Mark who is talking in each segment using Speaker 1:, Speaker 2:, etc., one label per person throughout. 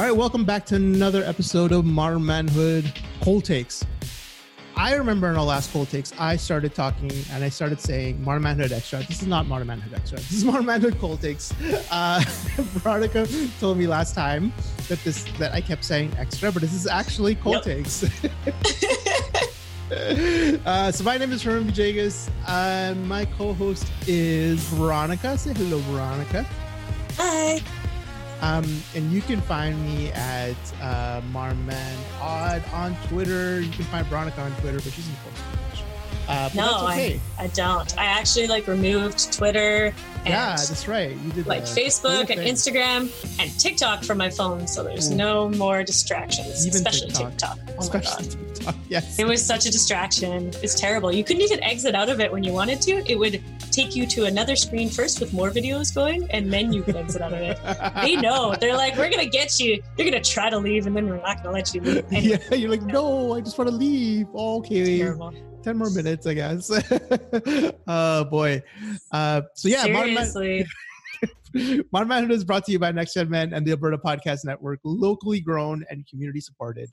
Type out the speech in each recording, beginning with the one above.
Speaker 1: All right, welcome back to another episode of Modern Manhood Cold Takes. I remember in our last Cold Takes, I started talking and I started saying Modern Manhood Extra. This is not Modern Manhood Extra. This is Modern Manhood Cold Takes. Uh, Veronica told me last time that this that I kept saying extra, but this is actually Cold
Speaker 2: Yep.
Speaker 1: Takes. uh, so my name is Herman Vijagas. Uh, my co-host is Veronica. Say hello, Veronica.
Speaker 2: Hi.
Speaker 1: Um, and you can find me at uh, Marman Odd on Twitter. You can find Veronica on Twitter, but she's in Portugal. Uh,
Speaker 2: No,
Speaker 1: okay.
Speaker 2: I don't. I actually like removed Twitter and
Speaker 1: yeah, that's right. You did
Speaker 2: like Facebook and. Instagram and TikTok from my phone, so there's
Speaker 1: Ooh.
Speaker 2: no more distractions,
Speaker 1: Even
Speaker 2: especially
Speaker 1: TikTok.
Speaker 2: TikTok. Oh my
Speaker 1: Especially
Speaker 2: god.
Speaker 1: TikTok. Yes.
Speaker 2: It was such a distraction. It's terrible. You couldn't even exit out of it when you wanted to. It would take you to another screen first with more videos going, and then you can exit out of it. They know. They're like, we're gonna get you. They're gonna try to leave, and then we're not gonna let you leave. And
Speaker 1: yeah, you're like, no, I just want to leave. Oh, okay,
Speaker 2: terrible.
Speaker 1: ten more minutes, I guess. oh boy. Uh, so yeah, Modern Man- Modern Manhood is brought to you by Next Gen Men and the Alberta Podcast Network, locally grown and community supported.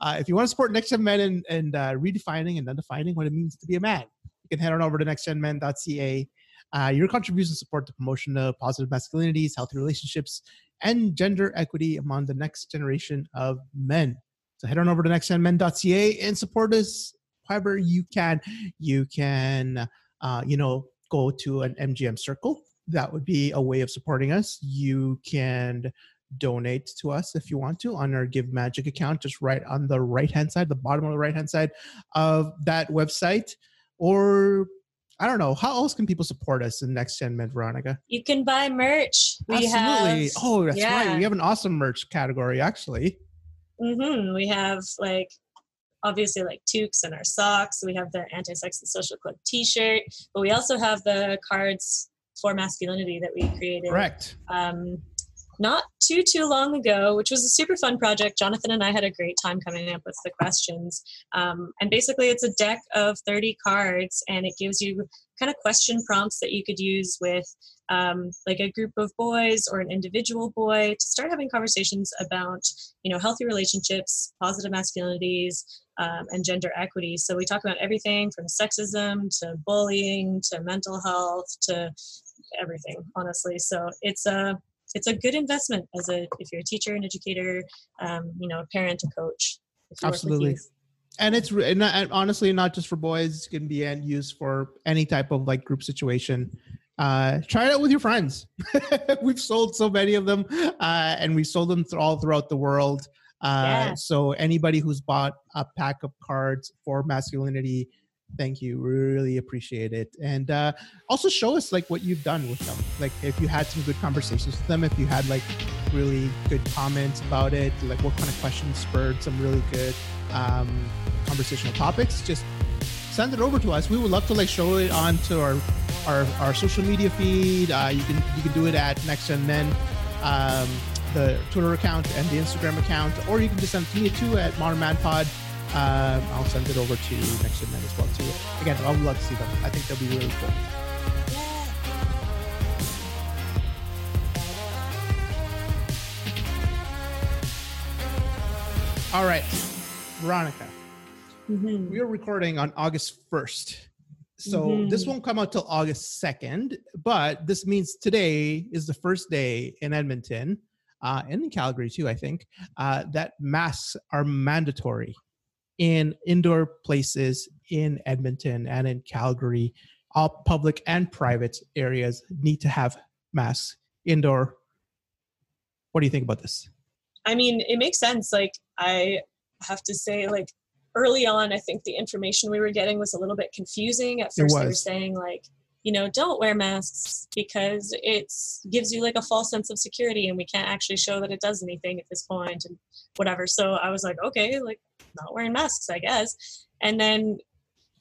Speaker 1: Uh, if you want to support Next Gen Men and, and uh, redefining and undefining what it means to be a man, can head on over to nextgenmen.ca. Uh, your contributions support the promotion of positive masculinities, healthy relationships, and gender equity among the next generation of men. So head on over to nextgenmen.ca and support us however you can. You can, uh, you know, go to an NGM circle that would be a way of supporting us. You can donate to us if you want to on our Give Magic account, just right on the right hand side, the bottom of the right hand side of that website. Or I don't know, how else can people support us in Next Gen Men, Veronica?
Speaker 2: You can buy merch. We
Speaker 1: Absolutely.
Speaker 2: have.
Speaker 1: oh, that's
Speaker 2: yeah.
Speaker 1: right. We have an awesome merch category, actually.
Speaker 2: hmm We have like obviously like toques and our socks. We have the anti-sexist social club T-shirt, but we also have the cards for masculinity that we created.
Speaker 1: Correct.
Speaker 2: Um, not too too long ago, which was a super fun project. Jonathan and I had a great time coming up with the questions. Um, and basically, it's a deck of 30 cards, and it gives you kind of question prompts that you could use with um, like a group of boys or an individual boy to start having conversations about you know healthy relationships, positive masculinities, um, and gender equity. So we talk about everything from sexism to bullying to mental health to everything, honestly. So it's a it's a good investment as a if you're a teacher, an educator, um, you know, a parent, a coach. if you work with
Speaker 1: Absolutely. And it's and and honestly not just for boys, it can be and used for any type of like group situation. Uh, try it out with your friends. We've sold so many of them, uh, and we sold them th- all throughout the world. Uh,
Speaker 2: Yeah.
Speaker 1: So anybody who's bought a pack of cards for masculinity, thank you. Really appreciate it. And uh, also show us like what you've done with them. Like if you had some good conversations with them, if you had like really good comments about it, like what kind of questions spurred some really good um, conversational topics, just send it over to us. We would love to like show it onto our our, our social media feed. Uh, you can you can do it at Next Gen Men, um, the Twitter account and the Instagram account, or you can just send it to me too at Modern Man Pod. Um, I'll send it over to Next Gen Men as well too. Again, I would love to see them. I think they'll be really cool. All right, Veronica.
Speaker 2: Mhm.
Speaker 1: we are recording on August 1st. So
Speaker 2: Mhm.
Speaker 1: this won't come out till August 2nd, but this means today is the first day in Edmonton uh, and in Calgary too, I think, uh, that masks are mandatory in indoor places in Edmonton and in Calgary. All public and private areas need to have masks indoor. What do you think about this?
Speaker 2: I mean, it makes sense. Like, I have to say, like, early on, I think the information we were getting was a little bit confusing. At first, they were saying, like, you know, don't wear masks because it gives you like a false sense of security and we can't actually show that it does anything at this point and whatever. So I was like, okay, like, not wearing masks, I guess. And then,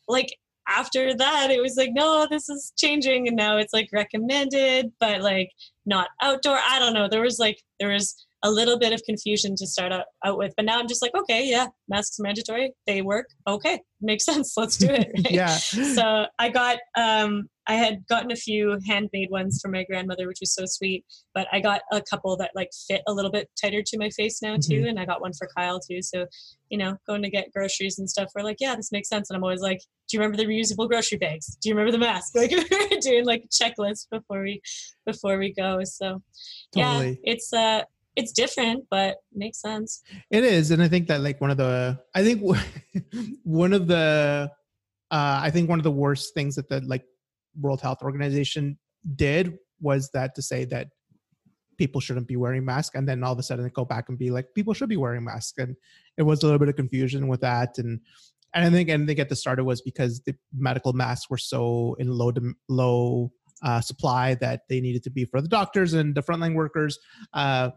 Speaker 2: like, after that, it was like, no, this is changing. And now it's like recommended, but like not outdoor. I don't know. There was like, there was a little bit of confusion to start out, out with. But now I'm just like, okay, yeah, masks mandatory. They work. Okay, makes sense. Let's do it. right?
Speaker 1: yeah.
Speaker 2: So I got um, I had gotten a few handmade ones for my grandmother, which was so sweet. But I got a couple that like fit a little bit tighter to my face now too, mm-hmm. and I got one for Kyle too. So, you know, going to get groceries and stuff, we're like, yeah, this makes sense. And I'm always like, do you remember the reusable grocery bags? Do you remember the mask? Like we're doing like checklist before we before we go. So, totally. yeah, it's uh it's different but makes sense
Speaker 1: it is and i think that like one of the i think one of the uh i think one of the worst things that the like world health organization did was that to say that people shouldn't be wearing masks and then all of a sudden it go back and be like people should be wearing masks and it was a little bit of confusion with that and and i think and I think at the start it was because the medical masks were so in low low uh, supply that they needed to be for the doctors and the frontline workers uh,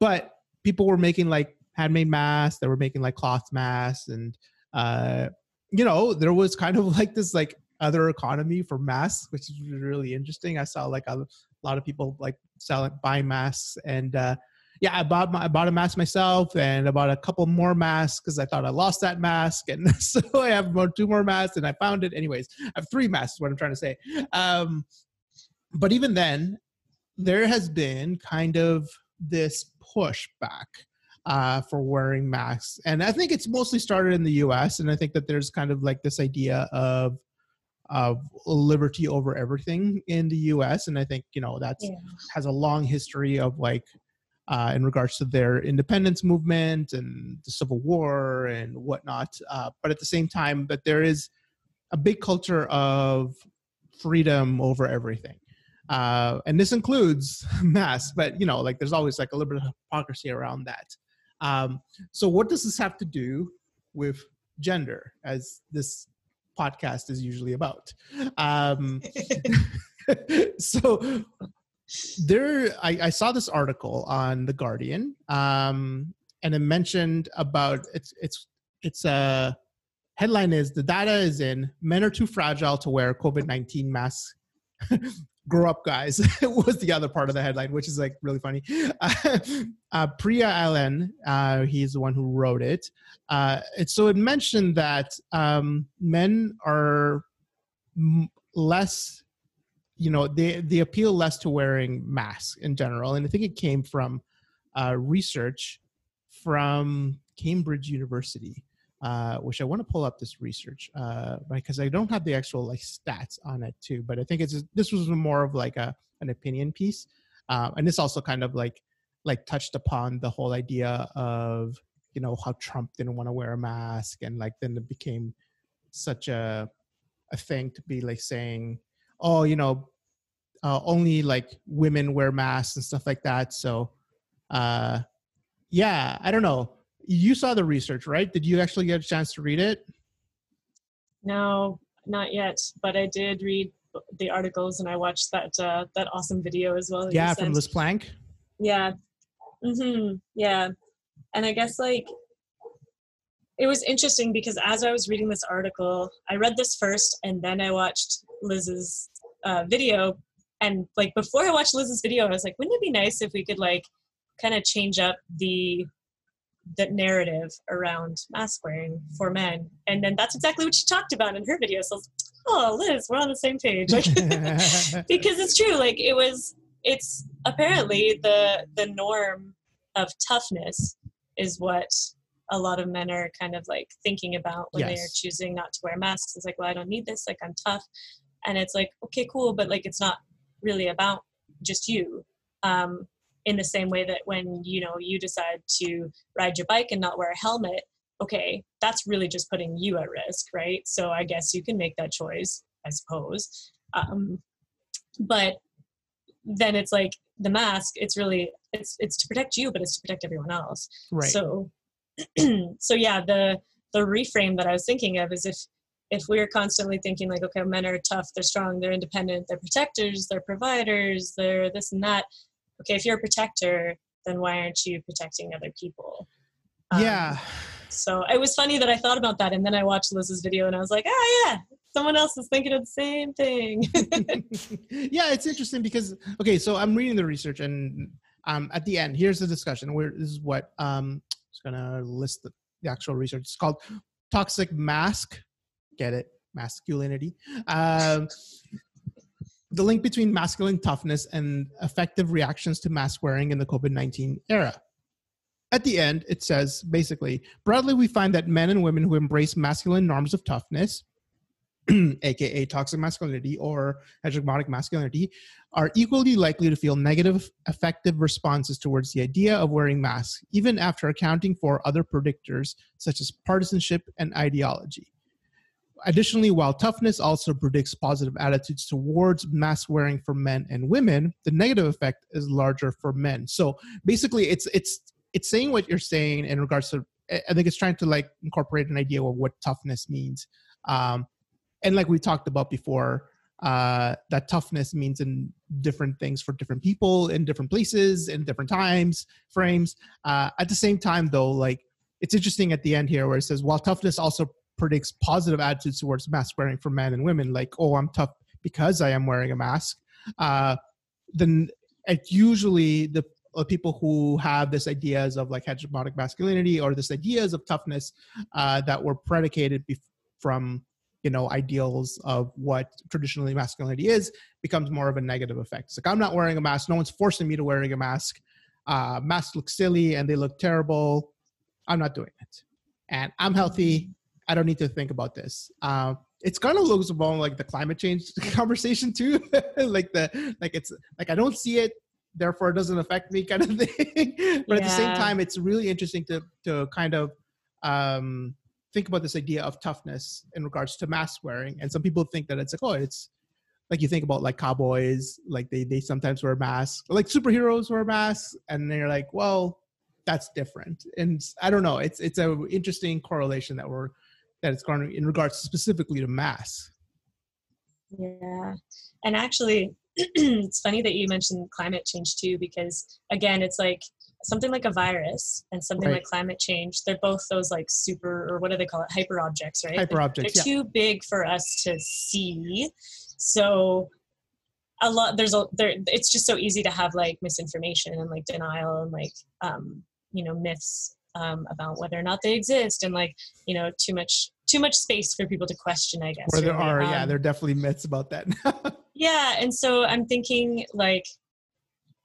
Speaker 1: but people were making like handmade masks. They were making like cloth masks, and uh, you know, there was kind of like this like other economy for masks, which is really interesting. I saw like a, a lot of people like selling buying masks, and uh, yeah, I bought my, I bought a mask myself, and I bought a couple more masks because I thought I lost that mask, and so I have more, two more masks, and I found it. Anyways, I have three masks. what I'm trying to say. Um, but even then, there has been kind of this pushback uh, for wearing masks. And I think it's mostly started in the US. And I think that there's kind of like this idea of of liberty over everything in the US. And I think, you know, that yeah. has a long history of like uh, in regards to their independence movement and the Civil War and whatnot. Uh, but at the same time, that there is a big culture of freedom over everything uh, and this includes mass but you know like there's always like a little bit of hypocrisy around that um, so what does this have to do with gender as this podcast is usually about. Um, so there I, I, saw this article on the guardian um, and it mentioned about it's it's it's a headline is the data is in men are too fragile to wear covid-19 masks grow up guys was the other part of the headline which is like really funny. Uh, uh, priya allen uh, he's the one who wrote it. Uh, so it mentioned that um, men are m- less you know they, they appeal less to wearing masks in general. And i think it came from uh, research from cambridge university uh, which I want to pull up this research uh, because I don't have the actual like stats on it too. But I think it's this was more of like a an opinion piece, uh, and this also kind of like like touched upon the whole idea of you know how Trump didn't want to wear a mask, and like then it became such a a thing to be like saying, oh, you know, uh, only like women wear masks and stuff like that. So, uh, yeah, I don't know you saw the research, right? Did you actually get a chance to read it?
Speaker 2: No, not yet, but I did read the articles and I watched that uh, that awesome video as well.
Speaker 1: Yeah, from Liz Plank.
Speaker 2: Yeah. Mm-hmm. Yeah. And I guess like it was interesting because as I was reading this article, I read this first and then I watched Liz's uh, video. And like before I watched Liz's video, I was like, wouldn't it be nice if we could like kind of change up the the narrative around mask wearing for men. And then that's exactly what she talked about in her video. So, oh, Liz, we're on the same page. Like, because it's true. Like it was, it's apparently the the norm of toughness is what a lot of men are kind of like thinking about when yes. they are choosing not to wear masks. It's like, well, I don't need this. Like I'm tough, and it's like, okay, cool, but like it's not really about just you. Um, in the same way that when you know you decide to ride your bike and not wear a helmet okay that's really just putting you at risk right? So i guess you can make that choice i suppose. Um, but then it's like the mask it's really it's it's to protect you but it's to protect everyone else.
Speaker 1: Right.
Speaker 2: So so yeah the the reframe that i was thinking of is if if we're constantly thinking like okay men are tough they're strong they're independent they're protectors they're providers they're this and that okay, if you're a protector, then why aren't you protecting other people?
Speaker 1: Um, yeah.
Speaker 2: So it was funny that I thought about that, and then I watched Liz's video, and I was like, oh yeah, someone else is thinking of the same thing.
Speaker 1: yeah, it's interesting because okay, so I'm reading the research, and um, at the end, here's the discussion. Where this is what um, I'm just gonna list the, the actual research. It's called toxic mask. Get it? Masculinity. Um, the link between masculine toughness and affective reactions to mask wearing in the COVID 19 era. At the end, it says basically, broadly, we find that men and women who embrace masculine norms of toughness, aka toxic masculinity or hegemonic masculinity, are equally likely to feel negative affective responses towards the idea of wearing masks, even after accounting for other predictors such as partisanship and ideology. Additionally, while toughness also predicts positive attitudes towards mask wearing for men and women, the negative effect is larger for men. So basically, it's it's it's saying what you're saying in regards to. I think it's trying to like incorporate an idea of what toughness means. Um, and like we talked about before, uh, that toughness means in different things for different people in different places in different times frames. Uh, at the same time, though, like it's interesting at the end here where it says while toughness also predicts positive attitudes towards mask wearing for men and women, like oh I'm tough because I am wearing a mask. Uh, then it usually the uh, people who have this ideas of like hegemonic masculinity or this ideas of toughness uh, that were predicated from you know ideals of what traditionally masculinity is becomes more of a negative effect. It's like i'm not wearing a mask. No one's forcing me to wearing a mask. Uh, masks look silly and they look terrible. I'm not doing it. And i'm healthy i don't need to think about this. Uh, it's kind of looks along like the climate change conversation too. Like the like it's like i don't see it therefore it doesn't affect me kind of thing. But yeah. at the same time it's really interesting to to kind of um think about this idea of toughness in regards to mask wearing. And some people think that it's like oh it's like you think about like cowboys like they they sometimes wear masks like superheroes wear masks and they're like well that's different. And i don't know it's it's a interesting correlation that we're that it's going in regards specifically to mass.
Speaker 2: yeah and actually it's funny that you mentioned climate change too because again it's like something like a virus and something right. like climate change they're both those like super or what do they call it hyper objects right
Speaker 1: hyper objects
Speaker 2: they're, they're yeah. too big for us to see so a lot there's a there it's just so easy to have like misinformation and like denial and like um you know myths um, about whether or not they exist and like you know too much too much space for people to question i guess
Speaker 1: Where there are um, yeah there are definitely myths about that.
Speaker 2: Yeah and so i'm thinking like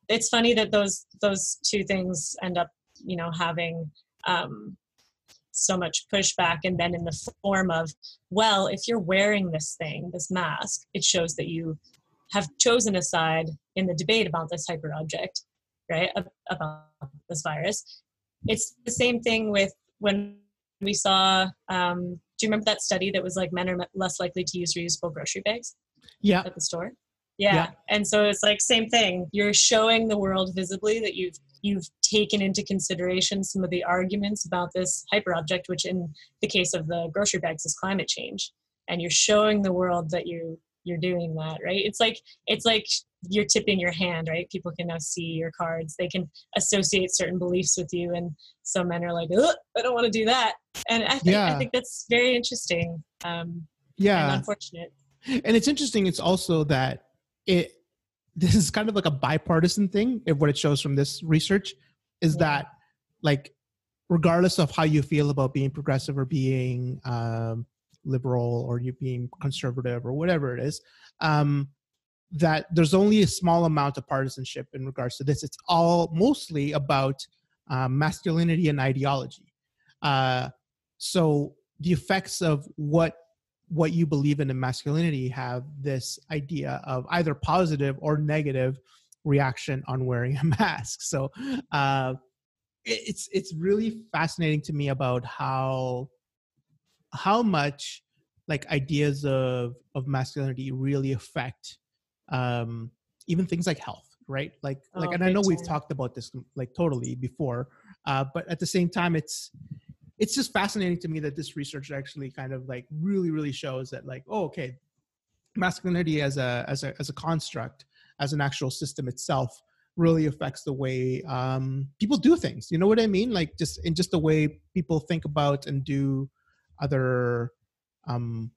Speaker 2: it's funny that those those two things end up you know having um, so much pushback and then in the form of well if you're wearing this thing this mask it shows that you have chosen a side in the debate about this hyper object right about this virus it's the same thing with when we saw um, do you remember that study that was like men are less likely to use reusable grocery bags
Speaker 1: yeah
Speaker 2: at the store yeah. yeah. And so it's like same thing. You're showing the world visibly that you've you've taken into consideration some of the arguments about this hyper object, which in the case of the grocery bags is climate change. And you're showing the world that you you're doing that, right? It's like it's like you're tipping your hand, right? People can now see your cards. They can associate certain beliefs with you. And some men are like, Oh, I don't want to do that. And I think yeah. I think that's very interesting. Um,
Speaker 1: yeah.
Speaker 2: and unfortunate.
Speaker 1: And it's interesting, it's also that it this is kind of like a bipartisan thing if what it shows from this research is yeah. that like regardless of how you feel about being progressive or being um, liberal or you being conservative or whatever it is um, that there's only a small amount of partisanship in regards to this it's all mostly about um, masculinity and ideology uh, so the effects of what what you believe in in masculinity have this idea of either positive or negative reaction on wearing a mask. So uh, it's it's really fascinating to me about how how much like ideas of of masculinity really affect um, even things like health, right? Like oh, like, and I know we've talked about this like totally before, uh, but at the same time, it's it's just fascinating to me that this research actually kind of like really really shows that like oh okay masculinity as a as a as a construct as an actual system itself really affects the way um, people do things. You know what i mean? Like just in just the way people think about and do other um,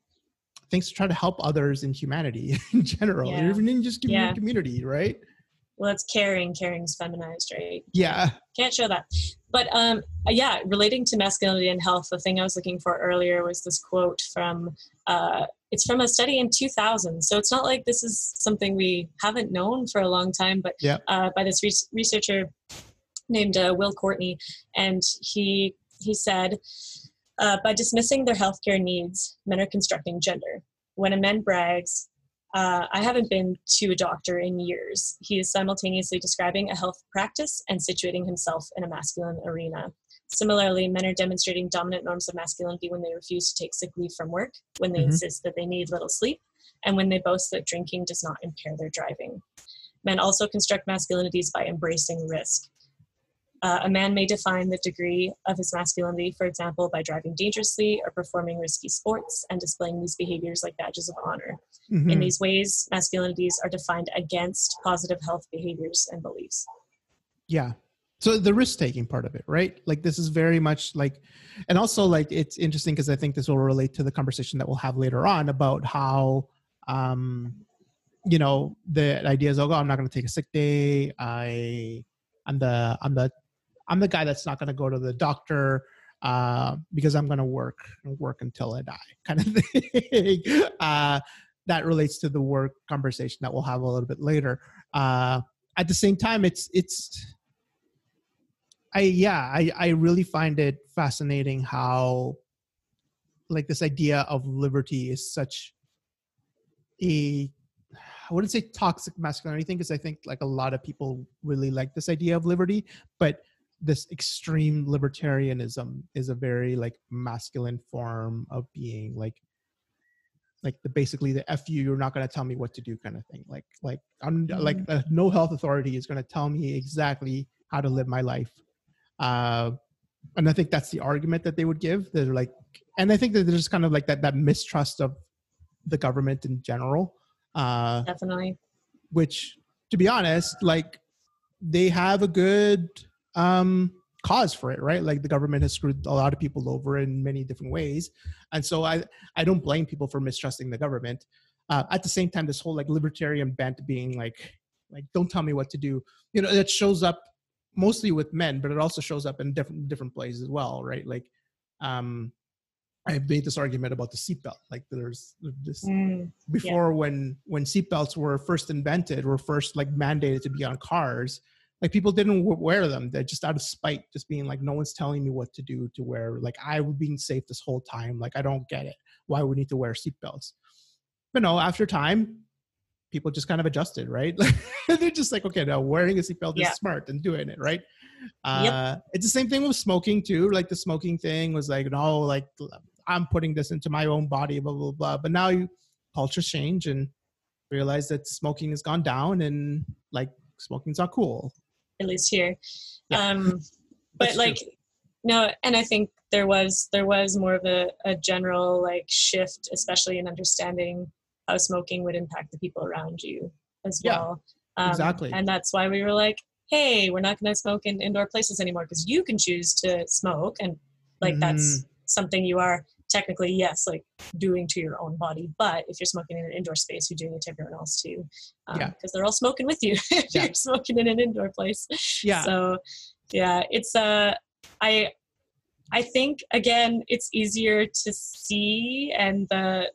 Speaker 1: things to try to help others in humanity in general yeah. even in just community, yeah. community right
Speaker 2: well it's caring caring's feminized right
Speaker 1: yeah
Speaker 2: can't show that but um, yeah, relating to masculinity and health, the thing I was looking for earlier was this quote from uh, it's from a study in 2000. So it's not like this is something we haven't known for a long time, but
Speaker 1: Yeah.
Speaker 2: uh, by this re- researcher named uh, Will Courtenay, and he he said, uh, by dismissing their healthcare needs, men are constructing gender. When a man brags, uh, I haven't been to a doctor in years. He is simultaneously describing a health practice and situating himself in a masculine arena. Similarly, men are demonstrating dominant norms of masculinity when they refuse to take sick leave from work, when they
Speaker 1: Mhm.
Speaker 2: insist that they need little sleep, and when they boast that drinking does not impair their driving. Men also construct masculinities by embracing risk. Uh, a man may define the degree of his masculinity, for example, by driving dangerously or performing risky sports and displaying these behaviors like badges of honor. In
Speaker 1: Mhm.
Speaker 2: these ways, masculinities are defined against positive health behaviors and beliefs.
Speaker 1: yeah so the risk taking part of it right like this is very much like and also like it's interesting because i think this will relate to the conversation that we'll have later on about how um you know the idea is oh i'm not going to take a sick day i i'm the i'm the i'm the guy that's not going to go to the doctor uh, because i'm going to work and work until i die kind of thing. Uh, that relates to the work conversation that we'll have a little bit later. Uh, at the same time it's it's i yeah i i really find it fascinating how like this idea of liberty is such a i wouldn't say toxic masculinity thing because i think like a lot of people really like this idea of liberty but this extreme libertarianism is a very like masculine form of being like like the basically the f you you're not going to tell me what to do kind of thing. Like like i'm like uh, no health authority is going to tell me exactly how to live my life. Uh and i think that's the argument that they would give. They're like and i think that there's kind of like that that mistrust of the government in general uh
Speaker 2: Definitely.
Speaker 1: which to be honest like they have a good um cause for it right? Like the government has screwed a lot of people over in many different ways. And so i i don't blame people for mistrusting the government. Uh, at the same time this whole like libertarian bent being like like don't tell me what to do you know it shows up mostly with men but it also shows up in different different places as well right? Like um i made this argument about the seatbelt like there's this
Speaker 2: Mm,
Speaker 1: before when when seatbelts were first invented were first like mandated to be on cars like people didn't wear them. They're just out of spite just being like no one's telling me what to do to wear like i was being safe this whole time. Like i don't get it. Why we need to wear seatbelts? But no after time people just kind of adjusted right? They're just like okay now wearing a seatbelt
Speaker 2: Yeah.
Speaker 1: is smart and doing it right? Uh it's the same thing with smoking too like the smoking thing was like no like i'm putting this into my own body blah blah blah. But now you cultures change and realize that smoking has gone down and like smoking's not cool
Speaker 2: at least here.
Speaker 1: Yeah.
Speaker 2: Um,
Speaker 1: That's
Speaker 2: but
Speaker 1: true.
Speaker 2: like, no, and I think there was there was more of a, a general like shift, especially in understanding how smoking would impact the people around you as
Speaker 1: Yeah,
Speaker 2: well. Um,
Speaker 1: exactly.
Speaker 2: And that's why we were like, hey, we're not going to smoke in indoor places anymore because you can choose to smoke, and like that's
Speaker 1: Mm-hmm.
Speaker 2: something you are technically yes like doing to your own body but if you're smoking in an indoor space you're doing it to everyone else too um,
Speaker 1: Yeah.
Speaker 2: because they're all smoking with you if
Speaker 1: Yeah.
Speaker 2: you're smoking in an indoor place
Speaker 1: Yeah.
Speaker 2: so yeah it's uh i i think again it's easier to see and the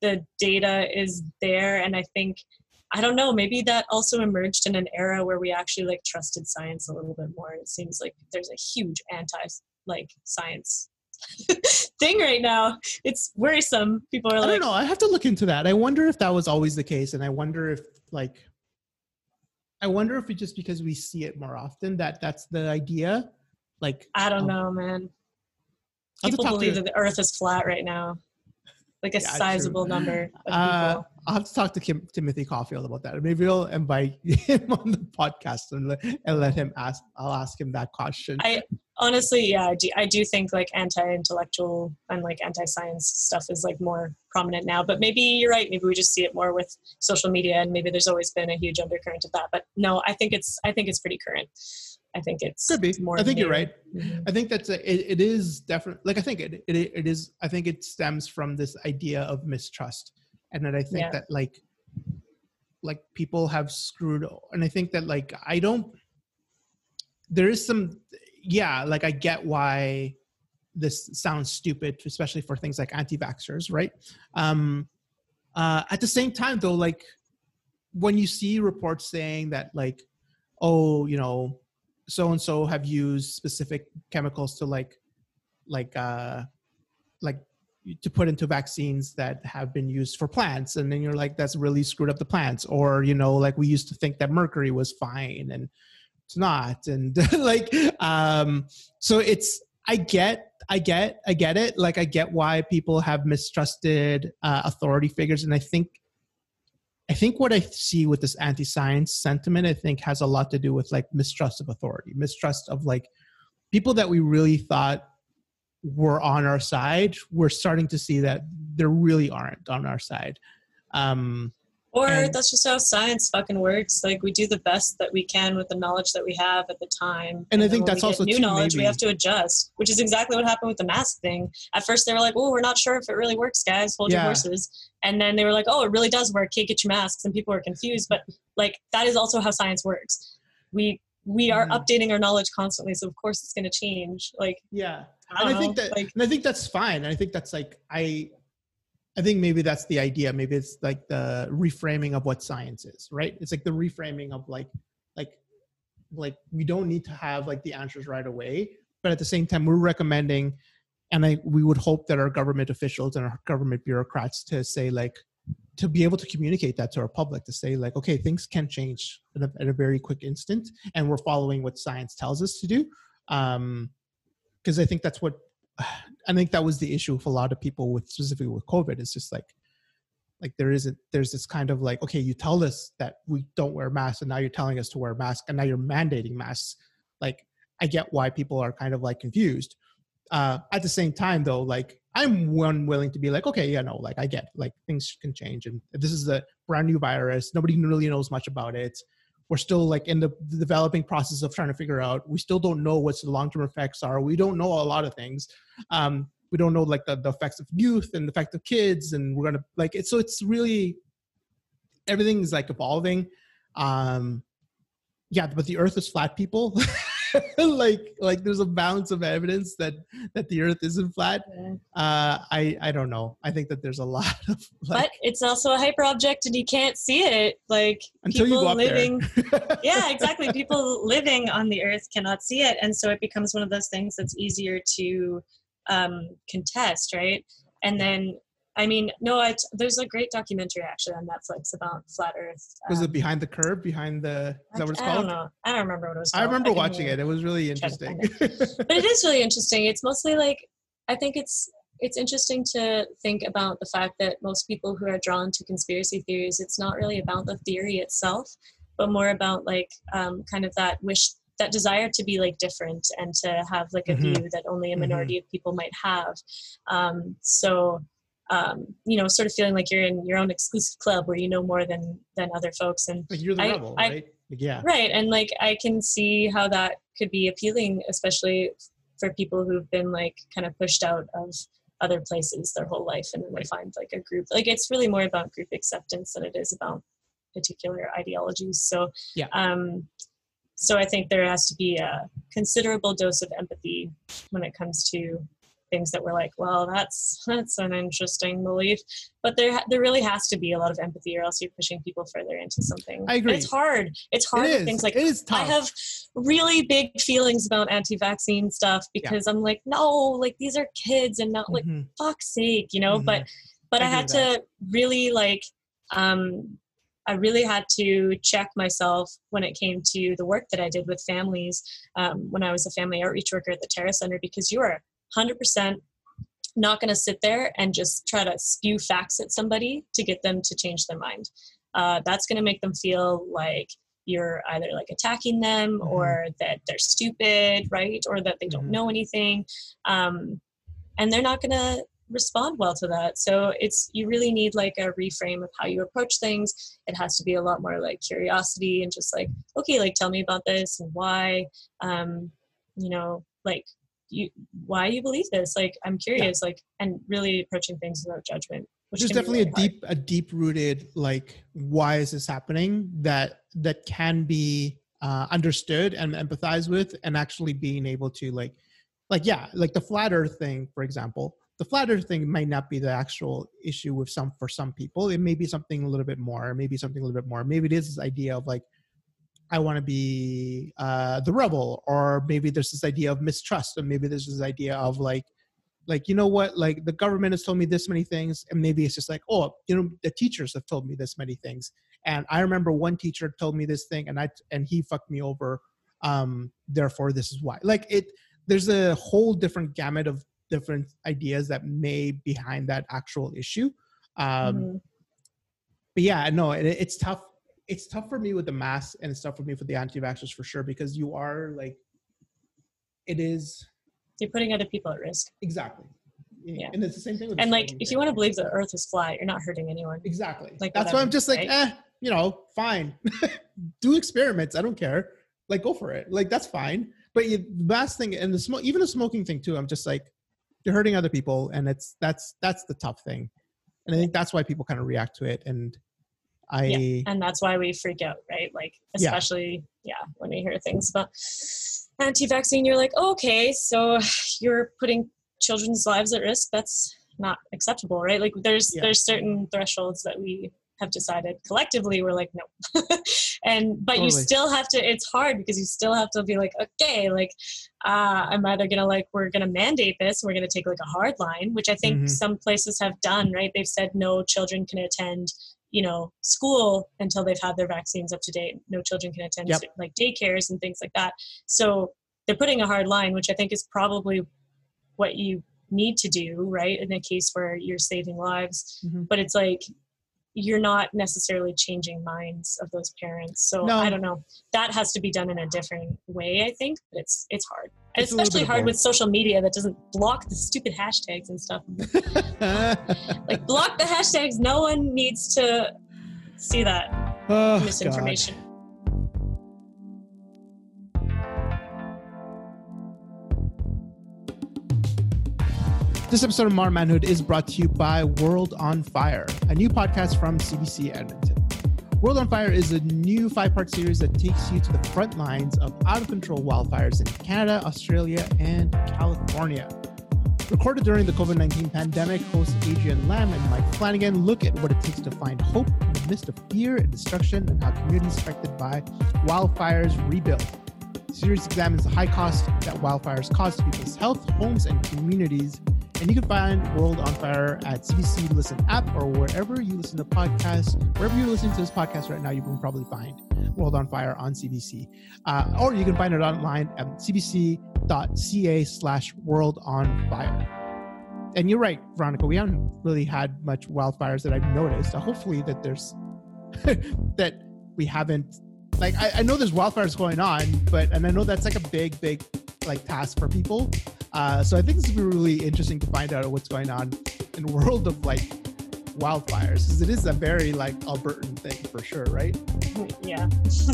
Speaker 2: the data is there and i think i don't know maybe that also emerged in an era where we actually like trusted science a little bit more it seems like there's a huge anti like science thing right now it's worrisome people are like, I
Speaker 1: don't know. I have to look into that. I wonder if that was always the case, and I wonder if like, I wonder if it's just because we see it more often that that's the idea. Like,
Speaker 2: i don't
Speaker 1: um,
Speaker 2: know man
Speaker 1: I'll have to
Speaker 2: people
Speaker 1: talk to-
Speaker 2: believe that the earth is flat right now like a
Speaker 1: Yeah,
Speaker 2: sizable number of
Speaker 1: Uh,
Speaker 2: people
Speaker 1: I'll have to talk to Kim, Timothy Caulfield about that. Maybe I'll invite him on the podcast and let, and let him ask. I'll ask him that question.
Speaker 2: I- honestly yeah I do, I do think like anti-intellectual and like anti-science stuff is like more prominent now but maybe you're right maybe we just see it more with social media and maybe there's always been a huge undercurrent of that but no i think it's i think it's pretty current i think it's
Speaker 1: Could be.
Speaker 2: more
Speaker 1: I think you're
Speaker 2: new.
Speaker 1: right.
Speaker 2: Mhm.
Speaker 1: I think that's a, it, it is definitely like I think it, it it is I think it stems from this idea of mistrust and that I think
Speaker 2: Yeah.
Speaker 1: that like like people have screwed and I think that like I don't there is some yeah, like I get why this sounds stupid, especially for things like anti-vaxxers, right? Um, uh, at the same time, though, like when you see reports saying that, like, oh, you know, so and so have used specific chemicals to like, like, uh, like to put into vaccines that have been used for plants and then you're like that's really screwed up the plants or you know like we used to think that mercury was fine and it's not and like um so it's i get i get i get it. Like i get why people have mistrusted uh, authority figures and i think i think what i see with this anti-science sentiment i think has a lot to do with like mistrust of authority mistrust of like people that we really thought were on our side we're starting to see that there really aren't on our side um
Speaker 2: Or
Speaker 1: And-
Speaker 2: that's just how science fucking works. Like we do the best that we can with the knowledge that we have at the time.
Speaker 1: And I think that's also
Speaker 2: new
Speaker 1: too,
Speaker 2: knowledge. We have to adjust, which is exactly what happened with the mask thing. At first, they were like, "Oh, we're not sure if it really works, guys. Hold
Speaker 1: Yeah.
Speaker 2: your horses." And then they were like, "Oh, it really does work. Can't get your masks." And people were confused, but like that is also how science works. We we are
Speaker 1: Mhm.
Speaker 2: updating our knowledge constantly, so of course it's going to change. Like
Speaker 1: yeah
Speaker 2: I
Speaker 1: and I think
Speaker 2: know,
Speaker 1: that,
Speaker 2: like
Speaker 1: and I think that's fine. and I think that's like I, I think maybe that's the idea. Maybe it's like the reframing of what science is, right? It's like the reframing of like, like, like we don't need to have like the answers right away, but at the same time, we're recommending, and I we would hope that our government officials and our government bureaucrats to say like, to be able to communicate that to our public to say like, okay, things can change at a, at a very quick instant, and we're following what science tells us to do. Um, because I think that's what I think that was the issue with a lot of people with specifically with COVID. It's just like like there isn't there's this kind of like okay you tell us that we don't wear masks and now you're telling us to wear masks and now you're mandating masks like i get why people are kind of like confused uh at the same time though like i'm one willing to be like okay yeah no like i get like things can change and this is a brand new virus. Nobody really knows much about it. We're still like in the, developing process of trying to figure out. We still don't know what the long-term effects are. We don't know a lot of things. Um we don't know like the, the effects of youth and the effect of kids and we're gonna like it so it's really everything is like evolving. Um yeah but the earth is flat people like like there's a balance of evidence that that the earth isn't flat. Uh i i don't know. I think that there's a lot of like
Speaker 2: but it's also a hyper object and you can't see it. Like
Speaker 1: until you
Speaker 2: people living yeah exactly. People living on the earth cannot see it. And so it becomes one of those things that's easier to um, contest right? And then i mean no I, there's a great documentary actually on netflix about flat earth
Speaker 1: was
Speaker 2: um,
Speaker 1: it behind the curve behind the is that what it's
Speaker 2: I, I
Speaker 1: called
Speaker 2: don't know i don't remember what it was Called.
Speaker 1: i remember
Speaker 2: can
Speaker 1: watching
Speaker 2: look.
Speaker 1: it it was really interesting
Speaker 2: find but it is really interesting it's mostly like i think it's it's interesting to think about the fact that most people who are drawn to conspiracy theories it's not really about the theory itself but more about like um, kind of that wish that desire to be like different and to have like a
Speaker 1: Mhm.
Speaker 2: view that only a
Speaker 1: Mhm.
Speaker 2: minority of people might have um, so um, you know sort of feeling like you're in your own exclusive club where you know more than than other folks and
Speaker 1: like you're the
Speaker 2: I-
Speaker 1: rebel
Speaker 2: I-
Speaker 1: right yeah
Speaker 2: Right. And like I can see how that could be appealing, especially for people who've been like kind of pushed out of other places their whole life and then they find like a group. Like it's really more about group acceptance than it is about particular ideologies. So
Speaker 1: Yeah.
Speaker 2: um so I think there has to be a considerable dose of empathy when it comes to things that we're like, well, that's that's an interesting belief, but there there really has to be a lot of empathy, or else you're pushing people further into something.
Speaker 1: I
Speaker 2: And
Speaker 1: agree.
Speaker 2: it's hard. It's hard
Speaker 1: it
Speaker 2: things like
Speaker 1: it is tough
Speaker 2: I have really big feelings about anti-vaccine stuff because I'm like, no, like these are kids and not like
Speaker 1: Mhm.
Speaker 2: fuck's sake, you know.
Speaker 1: Mhm.
Speaker 2: But but
Speaker 1: I
Speaker 2: I, had
Speaker 1: that.
Speaker 2: to really like um I really had to check myself when it came to the work that I did with families um, when I was a family outreach worker at the Terra Center because you are 100% not going to sit there and just try to spew facts at somebody to get them to change their mind. Uh, that's going to make them feel like you're either like attacking them
Speaker 1: Mhm.
Speaker 2: or that they're stupid, right? Or that they don't
Speaker 1: Mhm.
Speaker 2: know anything. Um, and they're not going to respond well to that. So it's you really need like a reframe of how you approach things. It has to be a lot more like curiosity and just like, okay, like tell me about this and why. Um, you know, like you why you believe this. Like I'm curious, like and really approaching things without judgment. Which be
Speaker 1: definitely a
Speaker 2: really hard.
Speaker 1: deep a deep rooted like why is this happening that that can be uh, understood and empathized with and actually being able to like like yeah like the flat earth thing for example the flat earth thing might not be the actual issue with some for some people it may be something a little bit more maybe something a little bit more maybe it is this idea of like i want to be uh, the rebel or maybe there's this idea of mistrust and maybe there's this idea of like like you know what? Like the government has told me this many things and maybe it's just like oh you know the teachers have told me this many things. And i remember one teacher told me this thing and i and he fucked me over um therefore this is why. Like it there's a whole different gamut of different ideas that may behind that actual issue um
Speaker 2: Mhm.
Speaker 1: but yeah no it, it's tough it's tough for me with the mask and it's tough for me for the anti-vaxxers for sure because you are like it is
Speaker 2: You're putting other people at risk.
Speaker 1: exactly
Speaker 2: Yeah.
Speaker 1: and it's the same thing with
Speaker 2: And like, if you want to believe the Earth is flat, you're not hurting anyone.
Speaker 1: exactly
Speaker 2: like,
Speaker 1: that's why i'm just like
Speaker 2: right?
Speaker 1: eh you know fine do experiments i don't care like go for it like that's fine but you, the last thing and the smoke even the smoking thing too i'm just like you're hurting other people and it's that's that's the tough thing and i think that's why people kind of react to it and i
Speaker 2: Yeah. And that's why we freak out, right? Like, especially, yeah, when we hear things about anti vaccine, you're like, okay, so you're putting children's lives at risk. That's not acceptable, right? Like, there's
Speaker 1: Yeah.
Speaker 2: there's certain thresholds that we have decided collectively we're like no and but you still have to it's hard because you still have to be like okay like uh, i'm either gonna like we're gonna mandate this we're gonna take like a hard line which i think
Speaker 1: Mhm.
Speaker 2: some places have done right they've said no children can attend you know school until they've had their vaccines up to date no children can attend
Speaker 1: Yep.
Speaker 2: like daycares and things like that so they're putting a hard line which i think is probably what you need to do right in a case where you're saving lives
Speaker 1: Mhm.
Speaker 2: but it's like you're not necessarily changing minds of those parents. So
Speaker 1: No.
Speaker 2: i don't know. That has to be done in a different way i think but it's it's hard.
Speaker 1: It's
Speaker 2: especially hard with social media that doesn't block the stupid hashtags and stuff. Like block the hashtags. No one needs to see that
Speaker 1: oh, God. This episode of Modern Manhood is brought to you by World on Fire, a new podcast from CBC Edmonton. World on Fire is a new five part series that takes you to the front lines of out of control wildfires in Canada, Australia, and California. Recorded during the COVID 19 pandemic, hosts Adrian Lamb and Mike Flanagan look at what it takes to find hope in the midst of fear and destruction and how communities affected by wildfires rebuild. Series examines the high cost that wildfires cause to people's health, homes, and communities. And you can find World on Fire at CBC Listen app or wherever you listen to podcasts. Wherever you're listening to this podcast right now, you can probably find World on Fire on CBC. Uh, or you can find it online at cbc.ca slash world on fire. And you're right, Veronica, we haven't really had much wildfires that I've noticed. Uh, hopefully that there's that we haven't like I, I know there's wildfires going on, but and I know that's like a big, big like task for people. Uh, so I think this would be really interesting to find out what's going on in the world of like wildfires because it is a very like Albertan thing for sure, right?
Speaker 2: yeah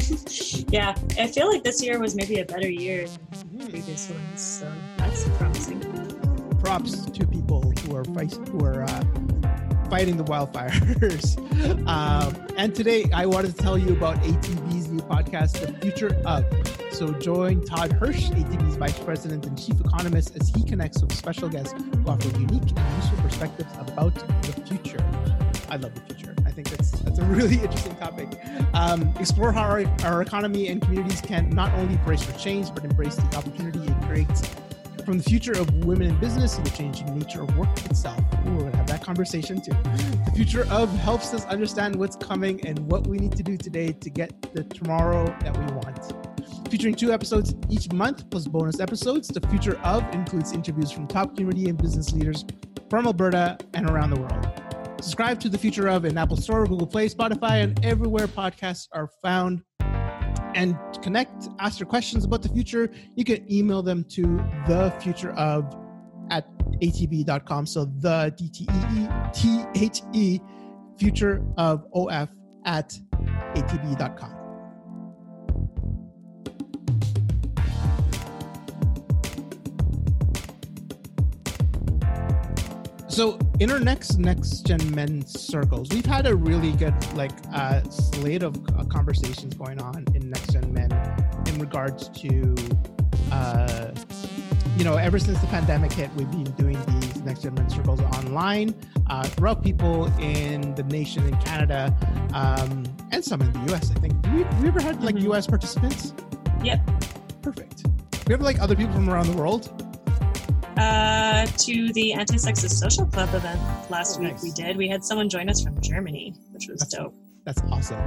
Speaker 2: yeah i feel like this year was maybe a better year than previous ones so that's promising
Speaker 1: Props to people who are who are uh, fighting the wildfires. um, and today I wanted to tell you about new podcast, The Future of. So join Todd Hirsch, ATB's Vice President and Chief Economist, as he connects with special guests who offer unique and useful perspectives about the future. I love the future. I think that's that's a really interesting topic. Um, explore how our, our economy and communities can not only brace for change, but embrace the opportunity it creates from the future of women in business to the changing nature of work itself. Ooh, we're gonna have that conversation too. The future of helps us understand what's coming and what we need to do today to get the tomorrow that we want. Featuring two episodes each month plus bonus episodes, the future of includes interviews from top community and business leaders from Alberta and around the world. Subscribe to the future of in Apple Store, Google Play, Spotify, and everywhere podcasts are found and connect, ask your questions about the future, you can email them to the future of at atb.com. So the D T E E T H E future of OF at atb.com. So in our next next gen men circles, we've had a really good like uh, slate of uh, conversations going on in next gen men in regards to. Uh, you know, ever since the pandemic hit, we've been doing these next gen men circles online uh, throughout people in the nation in Canada um, and some in the US. I think. We, have we ever had like
Speaker 2: Mhm.
Speaker 1: US participants?
Speaker 2: Yep.
Speaker 1: Perfect. We have like other people from around the world.
Speaker 2: Uh, to the Anti-Sexist Social Club event last
Speaker 1: Oh,
Speaker 2: week,
Speaker 1: nice.
Speaker 2: we did. We had someone join us from Germany, which was
Speaker 1: That's
Speaker 2: dope.
Speaker 1: That's awesome.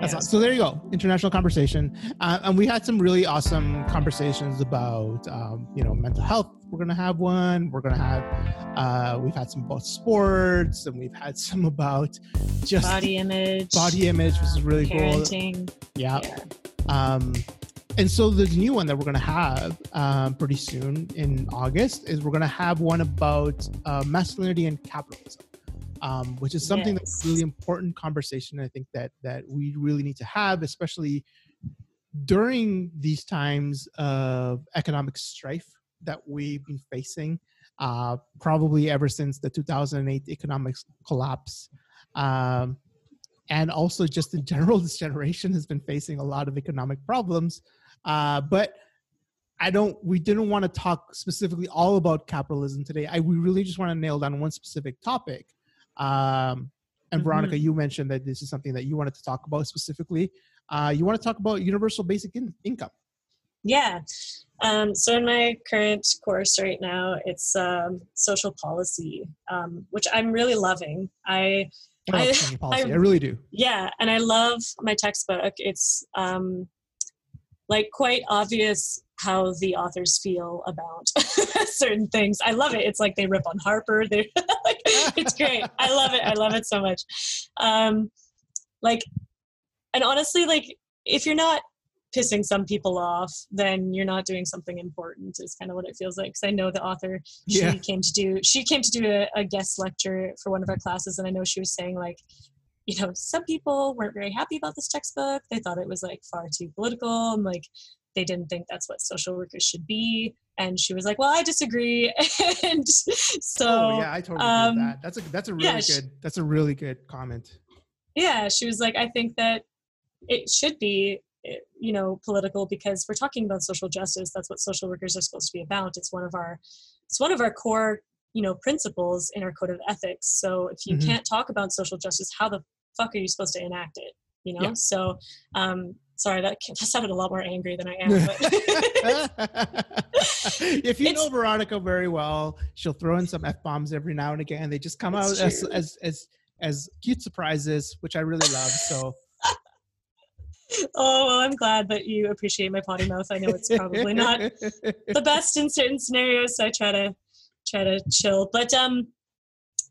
Speaker 1: That's
Speaker 2: Yeah.
Speaker 1: awesome. So there you go, international conversation, uh, and we had some really awesome conversations about, um, you know, mental health. We're gonna have one. We're gonna have. Uh, we've had some about sports, and we've had some about just
Speaker 2: Body image,
Speaker 1: body image, which is really cool.
Speaker 2: parenting.
Speaker 1: Yeah.
Speaker 2: Yeah.
Speaker 1: Um, and so the new one that we're going to have um, pretty soon in August is we're going to have one about uh, masculinity and capitalism, um, which is something that's
Speaker 2: Yes.
Speaker 1: really important conversation. I think that that we really need to have, especially during these times of economic strife that we've been facing, uh, probably ever since the 2008 economic collapse. Um, and also just in general this generation has been facing a lot of economic problems uh, but i don't we didn't want to talk specifically all about capitalism today i we really just want to nail down one specific topic um, and veronica you mentioned that this is something that you wanted to talk about specifically uh, you want to talk about universal basic in- income
Speaker 2: Yeah. Um, so in my current course right now, it's um, social policy, um, which I'm really loving. I
Speaker 1: I,
Speaker 2: I-
Speaker 1: policy.
Speaker 2: I-
Speaker 1: I really do
Speaker 2: yeah, and I love my textbook. It's um, like quite obvious how the authors feel about certain things. I love it. It's like they rip on Harper. They like it's great. I love it. I love it so much. Um, like, and honestly, like if you're not pissing some people off, then you're not doing something important. Is kind of what it feels like. Because I know the author. She
Speaker 1: Yeah.
Speaker 2: came to do. She came to do a, a guest lecture for one of our classes, and I know she was saying like you know, some people weren't very happy about this textbook. They thought it was like far too political and like they didn't think that's what social workers should be. And she was like, "Well, I disagree." and so,
Speaker 1: oh yeah i totally agree
Speaker 2: um,
Speaker 1: that that's a that's a really
Speaker 2: yeah, sh-
Speaker 1: good that's a really good comment
Speaker 2: yeah, she was like, "I think that it should be, eh, you know, political because we're talking about social justice. That's what social workers are supposed to be about. It's one of our, it's one of our core, you know, principles in our code of ethics. So if you
Speaker 1: Mhm.
Speaker 2: can't talk about social justice, how the fuck are you supposed to enact it? You know.
Speaker 1: Yeah.
Speaker 2: So, um, sorry, that, that sounded a lot more angry than I am. But
Speaker 1: if you know Veronica very well, she'll throw in some f bombs every now and again. They just come out as, as as as cute surprises, which I really love. So
Speaker 2: oh well, I'm glad that you appreciate my potty mouth. I know it's probably not the best in certain scenarios so i try to try to chill. But um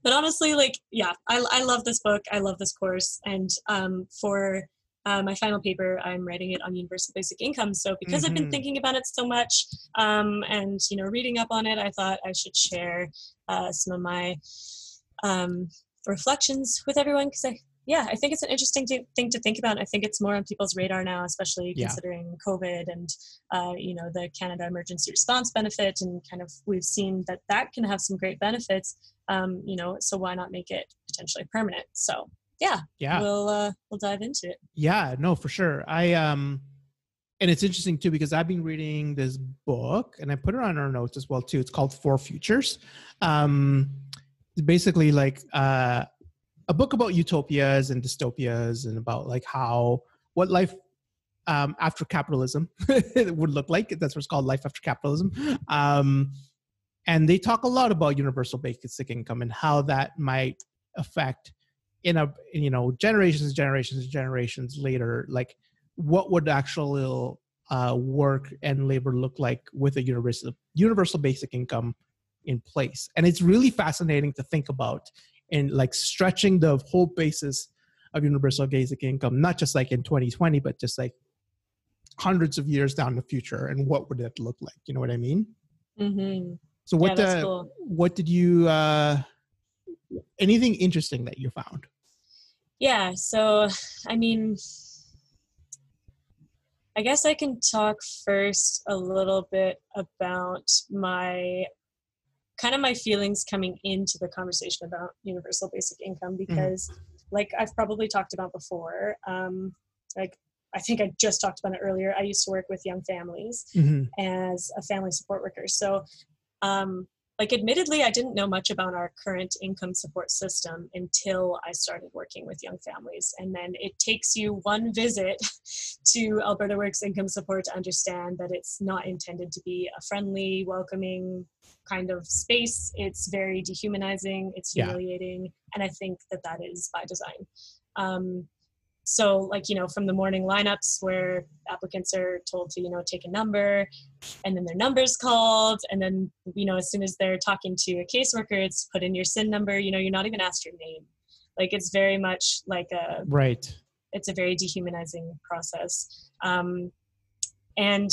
Speaker 2: but honestly like yeah i, I love this book. I love this course. And um for uh, my final paper i'm writing it on universal basic income. So because i've been
Speaker 1: Mhm.
Speaker 2: thinking about it so much um, and you know reading up on it i thought i should share uh, some of my um, reflections with everyone because i yeah i think it's an interesting to, thing to think about i think it's more on people's radar now especially
Speaker 1: Yeah.
Speaker 2: considering covid and uh, you know the Canada Emergency Response Benefit, and kind of we've seen that that can have some great benefits. Um, you know, so why not make it potentially permanent? So yeah,
Speaker 1: yeah,
Speaker 2: we'll uh, we'll dive into it.
Speaker 1: yeah, no, for sure. I um, and it's interesting too because I've been reading this book and I put it on our notes as well too. It's called Four Futures. Um, it's basically like uh, a book about utopias and dystopias and about like how what life um, after capitalism would look like. That's what's called life after capitalism. Um, and they talk a lot about universal basic income and how that might affect in a you know generations and generations and generations later like what would actual uh, work and labor look like with a universal universal basic income in place and it's really fascinating to think about and like stretching the whole basis of universal basic income not just like in 2020 but just like hundreds of years down the future and what would it look like you know what i mean
Speaker 2: Mm-hmm.
Speaker 1: so what
Speaker 2: yeah,
Speaker 1: uh,
Speaker 2: cool.
Speaker 1: what did you uh anything interesting that you found
Speaker 2: Yeah, so I mean, I guess I can talk first a little bit about my kind of my feelings coming into the conversation about universal basic income mm-hmm. because mm-hmm. like i've probably talked about before um, like i think i just talked about it earlier i used to work with young families mm-hmm. as a family support worker so um, like admittedly i didn't know much about our current income support system until i started working with young families. And then it takes you one visit to alberta works income support to understand that it's not intended to be a friendly welcoming kind of space. It's very dehumanizing it's humiliating yeah. and i think that that is by design. Um, so like you know from the morning lineups where applicants are told to you know take a number and then their number's called and then you know as soon as they're talking to a caseworker it's put in your SIN number you know you're not even asked your name. Like it's very much like a
Speaker 1: right.
Speaker 2: it's a very dehumanizing process. Um and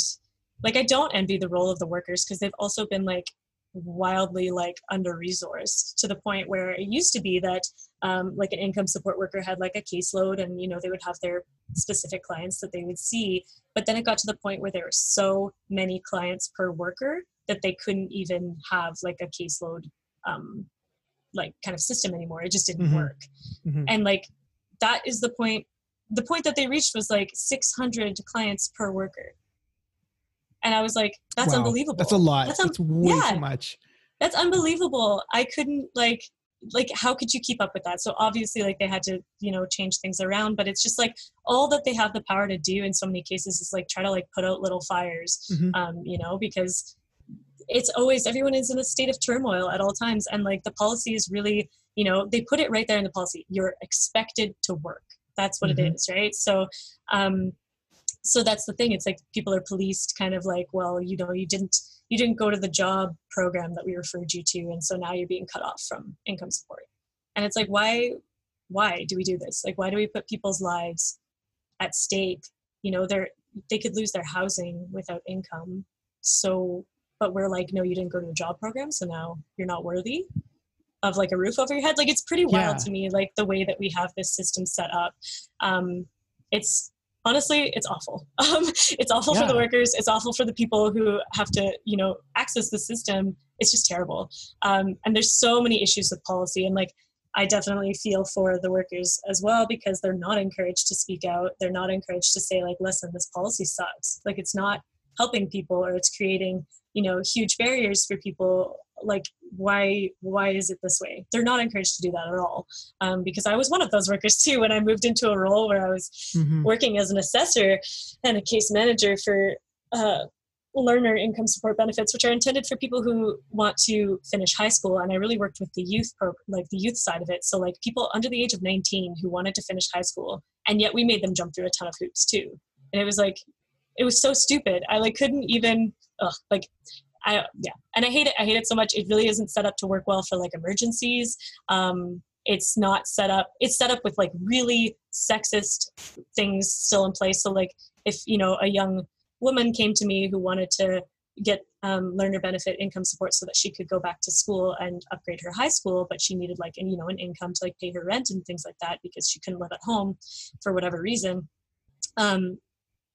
Speaker 2: like i don't envy the role of the workers because they've also been like wildly like under resourced to the point where it used to be that um, like an income support worker had like a caseload and you know they would have their specific clients that they would see but then it got to the point where there were so many clients per worker that they couldn't even have like a caseload um, like kind of system anymore it just didn't mm-hmm. work mm-hmm. and like that is the point the point that they reached was like 600 clients per worker and i was like that's wow. unbelievable.
Speaker 1: that's a lot. That's, un- that's way yeah, too much.
Speaker 2: That's unbelievable. I couldn't like like how could you keep up with that? So obviously like they had to you know change things around but it's just like all that they have the power to do in so many cases is like try to like put out little fires mm-hmm. um you know because it's always everyone is in a state of turmoil at all times and like the policy is really you know they put it right there in the policy. You're expected to work. That's what mm-hmm. it is right? So um so that's the thing it's like people are policed kind of like well you know you didn't you didn't go to the job program that we referred you to and so now you're being cut off from income support. And it's like why why do we do this? Like why do we put people's lives at stake? You know they're they could lose their housing without income. So but we're like no you didn't go to a job program so now you're not worthy of like a roof over your head. Like it's pretty wild yeah. to me like the way that we have this system set up. Um it's honestly it's awful. Um, it's awful yeah. for the workers. It's awful for the people who have to you know access the system. It's just terrible. Um, and there's so many issues with policy. And like i definitely feel for the workers as well because they're not encouraged to speak out. They're not encouraged to say like listen this policy sucks. Like it's not helping people or it's creating you know huge barriers for people like why why is it this way? They're not encouraged to do that at all um, because i was one of those workers too when i moved into a role where i was mm-hmm. working as an assessor and a case manager for uh, learner income support benefits which are intended for people who want to finish high school and i really worked with the youth pro- like the youth side of it. So like people under the age of 19 who wanted to finish high school and yet we made them jump through a ton of hoops too. And it was like it was so stupid. I like couldn't even ugh, like I yeah, and I hate it. I hate it so much. It really isn't set up to work well for like emergencies. Um, it's not set up. It's set up with like really sexist things still in place. So like if you know a young woman came to me who wanted to get um, learner benefit income support so that she could go back to school and upgrade her high school but she needed like an, you know an income to like pay her rent and things like that because she couldn't live at home for whatever reason um,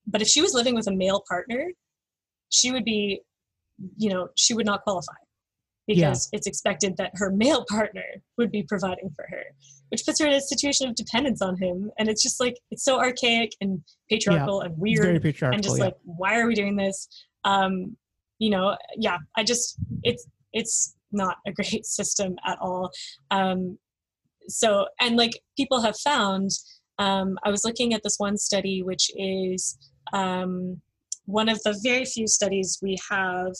Speaker 2: but if she was living with a male partner she would be you know she would not qualify because yeah. it's expected that her male partner would be providing for her which puts her in a situation of dependence on him and it's just like it's so archaic and patriarchal yeah. and weird
Speaker 1: patriarchal,
Speaker 2: and just
Speaker 1: yeah.
Speaker 2: like why are we doing this um you know yeah i just it's it's not a great system at all um so and like people have found um i was looking at this one study which is um one of the very few studies we have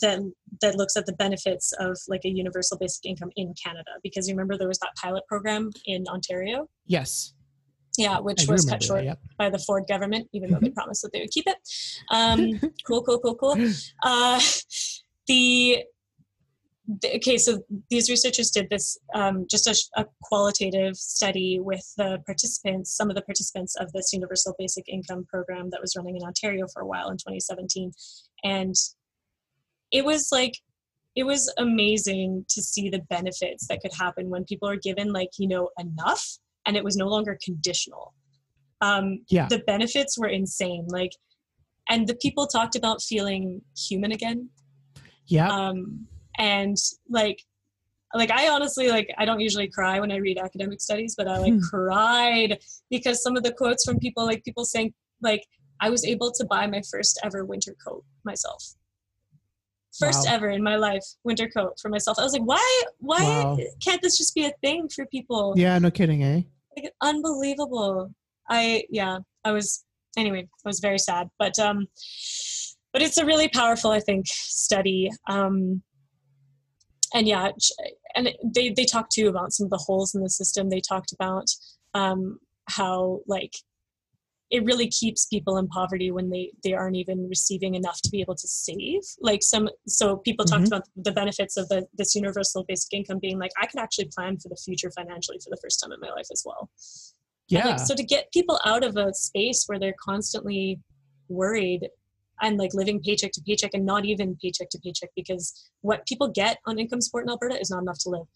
Speaker 2: that that looks at the benefits of like a universal basic income in Canada because you remember there was that pilot program in Ontario.
Speaker 1: Yes.
Speaker 2: Yeah, which was cut short that, by the Ford government, even though they promised that they would keep it. Um, cool, cool, cool, cool. Uh, the okay, so these researchers did this um, just a, a, qualitative study with the participants, some of the participants of this universal basic income program that was running in Ontario for a while in 2017. And it was like, it was amazing to see the benefits that could happen when people are given, like, you know, enough and it was no longer conditional. Um,
Speaker 1: yeah.
Speaker 2: The benefits were insane. Like, and the people talked about feeling human again.
Speaker 1: Yeah.
Speaker 2: Um, and like like i honestly like i don't usually cry when i read academic studies but i like
Speaker 1: Hmm.
Speaker 2: cried because some of the quotes from people like people saying like i was able to buy my first ever winter coat myself first
Speaker 1: Wow.
Speaker 2: ever in my life winter coat for myself i was like why why
Speaker 1: Wow.
Speaker 2: can't this just be a thing for people
Speaker 1: Yeah, no kidding, eh?
Speaker 2: like unbelievable i yeah i was anyway i was very sad but um but it's a really powerful i think study um and yeah and they they talked too about some of the holes in the system they talked about um how like it really keeps people in poverty when they they aren't even receiving enough to be able to save like some so people talked
Speaker 1: Mhm.
Speaker 2: about the benefits of the this universal basic income being like i can actually plan for the future financially for the first time in my life as well
Speaker 1: Yeah.
Speaker 2: like, so to get people out of a space where they're constantly worried and like living paycheck to paycheck and not even paycheck to paycheck because what people get on income support in Alberta is not enough to live.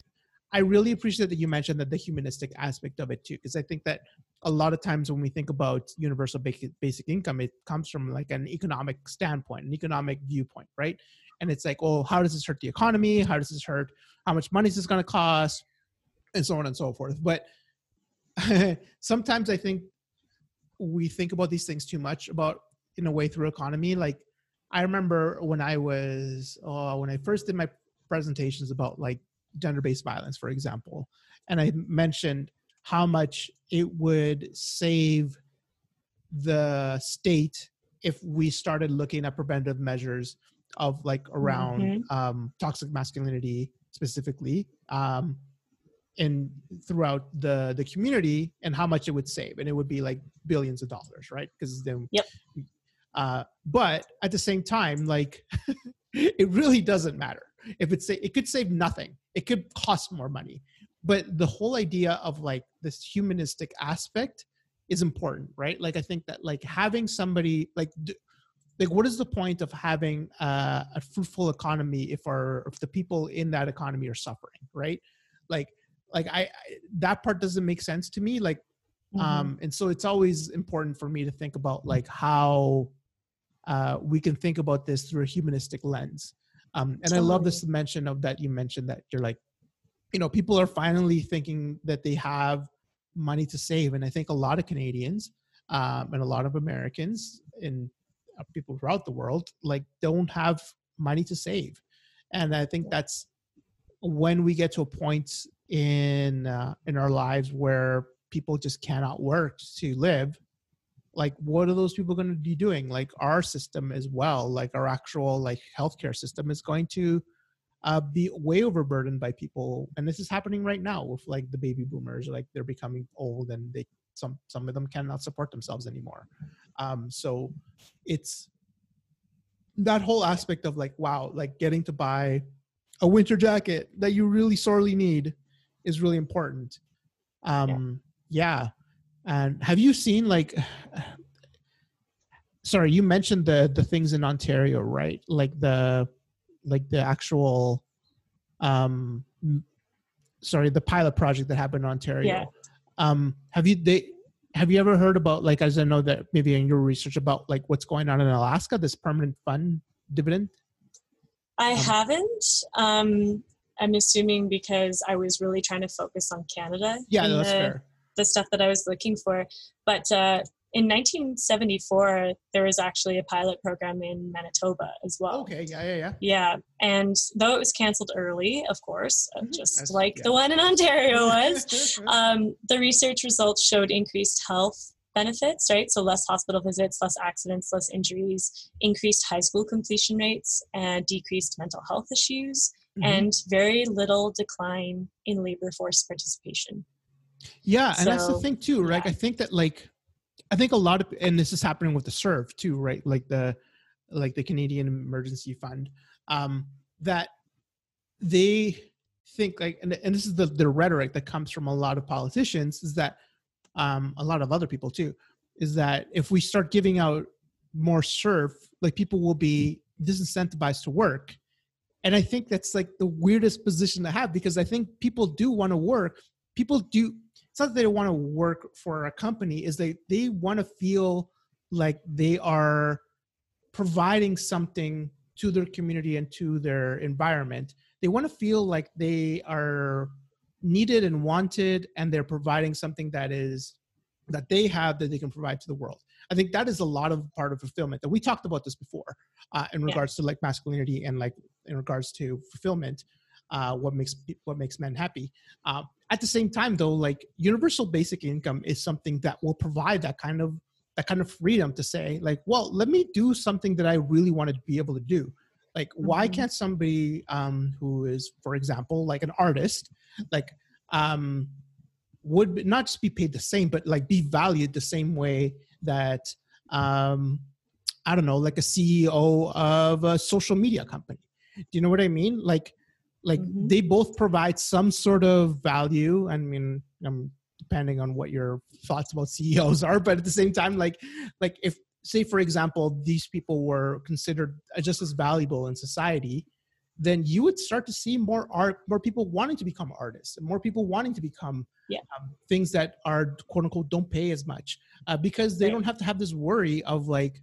Speaker 1: I really appreciate that you mentioned that the humanistic aspect of it too, because I think that a lot of times when we think about universal basic, income, it comes from like an economic standpoint, an economic viewpoint, right? And it's like, oh, how does this hurt the economy? How does this hurt? How much money is this going to cost? And so on and so forth. But sometimes I think we think about these things too much about in a way through economy. Like I remember when I was uh, when I first did my presentations about like gender-based violence, for example, and I mentioned how much it would save the state if we started looking at preventive measures of like around
Speaker 2: Mhm.
Speaker 1: um, toxic masculinity specifically um, in throughout the the community and how much it would save and it would be like billions of dollars right because then
Speaker 2: Yep.
Speaker 1: Uh, but at the same time like it really doesn't matter. If it's it could save nothing. It could cost more money. But the whole idea of like this humanistic aspect is important right? Like i think that like having somebody like d- like what is the point of having uh, a fruitful economy if our if the people in that economy are suffering right? Like like I, I that part doesn't make sense to me like
Speaker 2: Mm-hmm.
Speaker 1: um and so it's always important for me to think about like how uh we can think about this through a humanistic lens. Um and i love this mention of that you mentioned that you're like you know people are finally thinking that they have money to save. And i think a lot of canadians um and a lot of americans and uh, people throughout the world like don't have money to save. And i think that's when we get to a point in uh, in our lives where people just cannot work to live like what are those people going to be doing? Like our system as well like our actual like healthcare system is going to uh, be way overburdened by people. And this is happening right now with like the baby boomers like they're becoming old and they some some of them cannot support themselves anymore. Um so it's that whole aspect of like wow like getting to buy a winter jacket that you really sorely need is really important. Um yeah, and have you seen like sorry you mentioned the the things in ontario right like the like the actual um sorry the pilot project that happened in ontario
Speaker 2: Yeah.
Speaker 1: um have you they have you ever heard about like as i know that maybe in your research about like what's going on in alaska this permanent fund dividend
Speaker 2: I
Speaker 1: Um,
Speaker 2: haven't. Um, I'm assuming because I was really trying to focus on Canada.
Speaker 1: yeah that's
Speaker 2: the,
Speaker 1: fair
Speaker 2: the stuff that I was looking for. But uh, in 1974, there was actually a pilot program in Manitoba as well.
Speaker 1: okay yeah yeah yeah
Speaker 2: Yeah, and though it was canceled early, of course, uh,
Speaker 1: Mhm.
Speaker 2: just
Speaker 1: That's-
Speaker 2: like
Speaker 1: yeah.
Speaker 2: the one in Ontario was, um, the research results showed increased health benefits, right? So less hospital visits, less accidents, less injuries, increased high school completion rates, and decreased mental health issues,
Speaker 1: Mhm.
Speaker 2: and very little decline in labor force participation.
Speaker 1: Yeah, and that's the thing too, right?
Speaker 2: yeah.
Speaker 1: I think that like I think a lot of and this is happening with the CERB too, right? Like the like the Canadian Emergency Fund, um, that they think like and, and this is the the rhetoric that comes from a lot of politicians is that um a lot of other people too, is that if we start giving out more CERB, like people will be disincentivized to work. And I think that's like the weirdest position to have because I think people do want to work. People do it's not that they want to work for a company is they they want to feel like they are providing something to their community and to their environment. They want to feel like they are needed and wanted and they're providing something that is that they have that they can provide to the world. I think that is a lot of part of fulfillment that we talked about this before uh, in regards yeah. to like masculinity and like in regards to fulfillment uh, what makes what makes men happy. Uh, at the same time though like universal basic income is something that will provide that kind of that kind of freedom to say like well let me do something that i really want to be able to do. Like mm-hmm. why can't somebody um, who is for example like an artist like um, would not just be paid the same but like be valued the same way that um, i don't know like a ceo of a social media company? Do you know what i mean? Like like mm-hmm. they both provide some sort of value i mean i'm depending on what your thoughts about CEOs are. But at the same time, like like if say for example these people were considered just as valuable in society, then you would start to see more art, more people wanting to become artists, and more people wanting to become
Speaker 2: yeah.
Speaker 1: um, things that are quote unquote don't pay as much uh, because they right. don't have to have this worry of like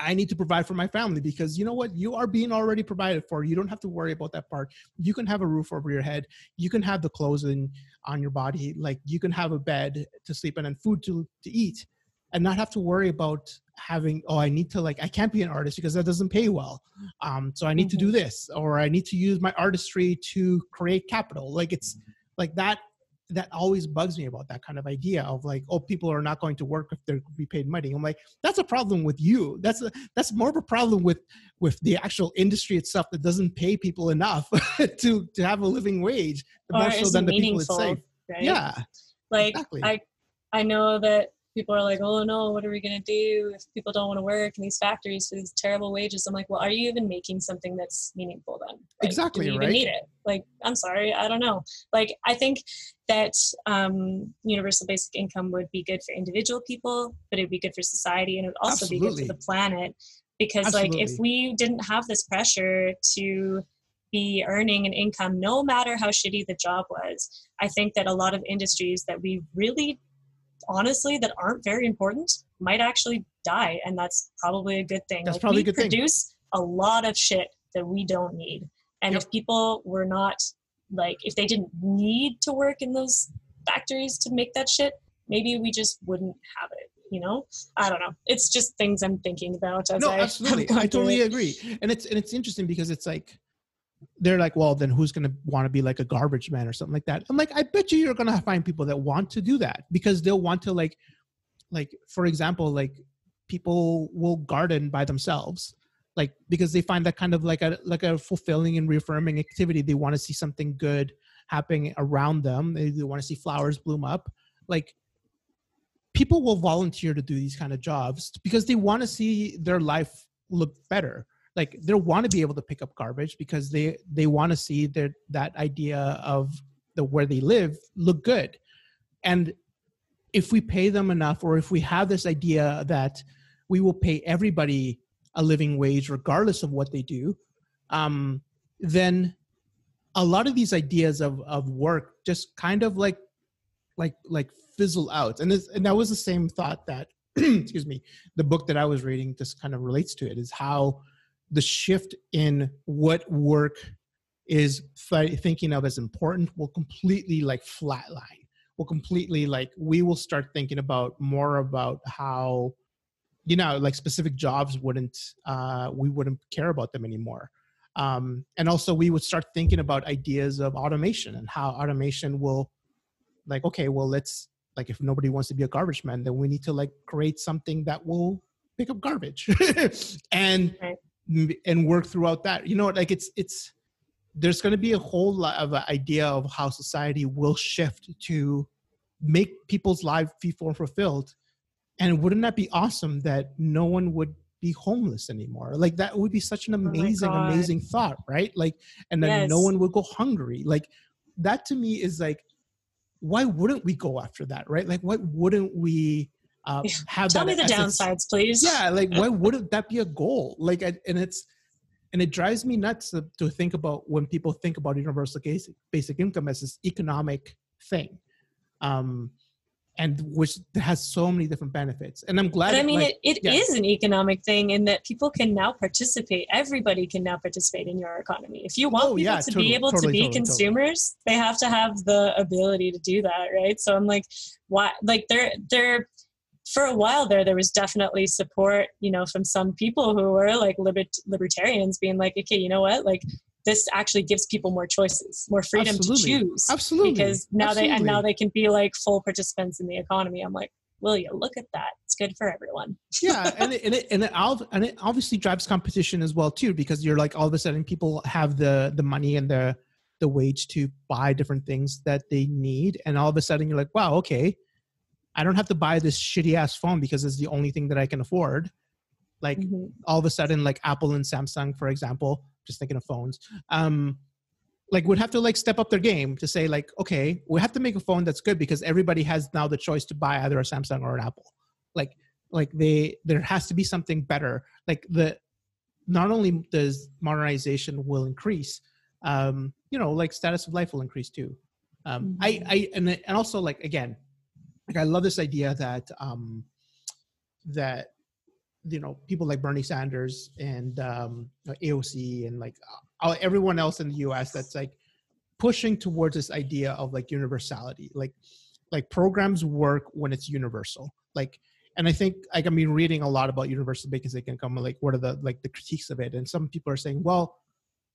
Speaker 1: I need to provide for my family because you know what? You are being already provided for. You don't have to worry about that part. You can have a roof over your head. You can have the clothes in, on your body. Like you can have a bed to sleep in and food to, to eat and not have to worry about having, oh, I need to like, I can't be an artist because that doesn't pay well. Um, so I need mm-hmm. to do mm-hmm. this or I need to use my artistry to create capital. Like it's like that that always bugs me about that kind of idea of like oh people are not going to work if they're be paid money i'm like that's a problem with you that's a, that's more of a problem with with the actual industry itself that doesn't pay people enough to to have a living wage
Speaker 2: more so than the people itself right?
Speaker 1: yeah
Speaker 2: like exactly. i i know that people are like, oh no, what are we going to do if people don't want to work in these factories for these terrible wages? I'm like, well, are you even making something that's meaningful then?
Speaker 1: Like, exactly.
Speaker 2: Do
Speaker 1: we
Speaker 2: even
Speaker 1: right?
Speaker 2: need it? Like, I'm sorry, I don't know. Like, I think that um, universal basic income would be good for individual people, but it'd be good for society and it would also Absolutely. be good for the planet. Because, Absolutely. like, if we didn't have this pressure to be earning an income no matter how shitty the job was. I think that a lot of industries that we really honestly that aren't very important might actually die and that's probably a good thing.
Speaker 1: That's like, probably
Speaker 2: we
Speaker 1: a good
Speaker 2: produce
Speaker 1: thing.
Speaker 2: a lot of shit that we don't need. And yep. if people were not like if they didn't need to work in those factories to make that shit maybe we just wouldn't have it you know? I don't know. It's just things i'm thinking about as
Speaker 1: no
Speaker 2: I
Speaker 1: absolutely. I totally agree. And it's and it's interesting because it's like they're like, well, then who's going to want to be like a garbage man or something like that? I'm like, I bet you you're going to find people that want to do that because they'll want to like, like for example, like people will garden by themselves, like because they find that kind of like a like a fulfilling and reaffirming activity. They want to see something good happening around them. They, they want to see flowers bloom up. Like people will volunteer to do these kind of jobs because they want to see their life look better like they want to be able to pick up garbage because they they want to see that that idea of the where they live look good. And if we pay them enough or if we have this idea that we will pay everybody a living wage regardless of what they do um, then a lot of these ideas of of work just kind of like like like fizzle out. And this, and that was the same thought that excuse me the book that i was reading just kind of relates to it is how the shift in what work is thinking of as important will completely like flatline will completely like we will start thinking about more about how you know like specific jobs wouldn't uh, we wouldn't care about them anymore. Um, and also we would start thinking about ideas of automation and how automation will like okay well let's like if nobody wants to be a garbage man then we need to like create something that will pick up garbage. And right and work throughout that. You know like it's it's there's going to be a whole lot of an idea of how society will shift to make people's lives feel more fulfilled. And wouldn't that be awesome that no one would be homeless anymore? Like that would be such an oh amazing oh amazing thought right? Like and then yes. no one would go hungry. Like that to me is like why wouldn't we go after that right? Like why wouldn't we uh, have
Speaker 2: tell
Speaker 1: me
Speaker 2: the downsides please
Speaker 1: yeah like why wouldn't that be a goal like and it's and it drives me nuts to, to think about when people think about universal basic, basic income as this economic thing um and which has so many different benefits. And I'm glad.
Speaker 2: But I mean,
Speaker 1: like,
Speaker 2: it, it
Speaker 1: yeah.
Speaker 2: is an economic thing in that people can now participate. Everybody can now participate in your economy. If you want
Speaker 1: Oh,
Speaker 2: people
Speaker 1: yeah,
Speaker 2: to
Speaker 1: totally,
Speaker 2: be able
Speaker 1: totally,
Speaker 2: to be
Speaker 1: totally,
Speaker 2: consumers, they have to have the ability to do that, right? So I'm like, why? Like, there, there. For a while there, there was definitely support, you know, from some people who were like libert- libertarians, being like, okay, you know what, like this actually gives people more choices, more freedom
Speaker 1: Absolutely.
Speaker 2: to choose
Speaker 1: Absolutely.
Speaker 2: because now they and now they can be like full participants in the economy. I'm like, will you look at that? It's good for everyone.
Speaker 1: yeah, and it, and it and it, and it obviously drives competition as well too, because you're like all of a sudden people have the the money and the the wage to buy different things that they need, and all of a sudden you're like, wow, okay, I don't have to buy this shitty ass phone because it's the only thing that I can afford. Like
Speaker 2: Mhm.
Speaker 1: all of a sudden, like Apple and Samsung, for example, just thinking of phones, um, like would have to like step up their game to say like, okay, we have to make a phone that's good because everybody has now the choice to buy either a Samsung or an Apple. Like, like they there has to be something better. Like the not only does modernization will increase, um, you know, like status of life will increase too. Um, I,
Speaker 2: Mhm.
Speaker 1: I, and and also like again, like I love this idea that um, that you know people like Bernie Sanders and um, AOC and like uh, everyone else in the U.S. that's like pushing towards this idea of like universality, like like programs work when it's universal, like. And I think like I've been reading a lot about universal basic income, like what are the like the critiques of it, and some people are saying, well,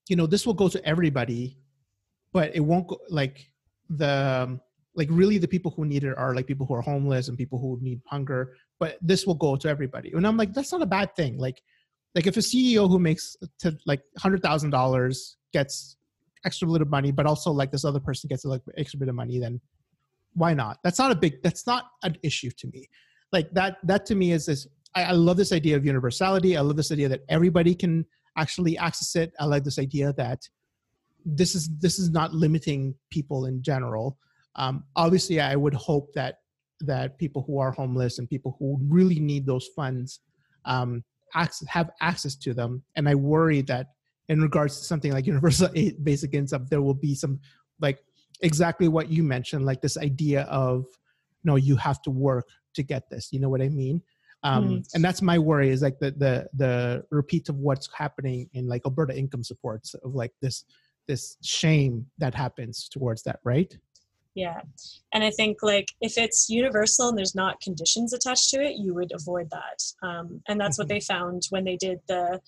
Speaker 1: you know, this will go to everybody, but it won't go like the um, like really the people who need it are like people who are homeless and people who need hunger but this will go to everybody. And i'm like that's not a bad thing. Like like if a ceo who makes uh, to like hundred thousand dollars gets extra bit of money but also like this other person gets like extra bit of money then why not? That's not a big that's not an issue to me. Like that that to me is this I, I love this idea of universality. I love this idea that everybody can actually access it. I like this idea that this is this is not limiting people in general um, obviously i would hope that that people who are homeless and people who really need those funds um, access, have access to them. And i worry that in regards to something like universal basic income there will be some like exactly what you mentioned like this idea of no you have to work to get this. You know what i mean? Um,
Speaker 2: Mm.
Speaker 1: and that's my worry is like the the the repeat of what's happening in like alberta income supports of like this this shame that happens towards that right
Speaker 2: Yeah. And I think like if it's universal and there's not conditions attached to it, you would avoid that. Um, and that's what
Speaker 1: Mhm.
Speaker 2: they found when they did the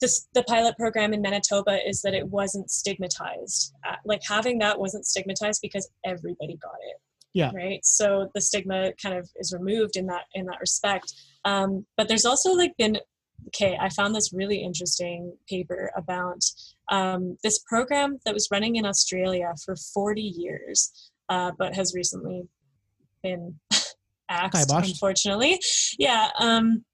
Speaker 2: this, the pilot program in Manitoba is that it wasn't stigmatized. Uh, like having that wasn't stigmatized because everybody got it.
Speaker 1: Yeah.
Speaker 2: Right. So the stigma kind of is removed in that in that respect. Um, but there's also like been okay. I found this really interesting paper about um, this program that was running in Australia for 40 years, uh, but has recently been axed, unfortunately. Yeah. Um,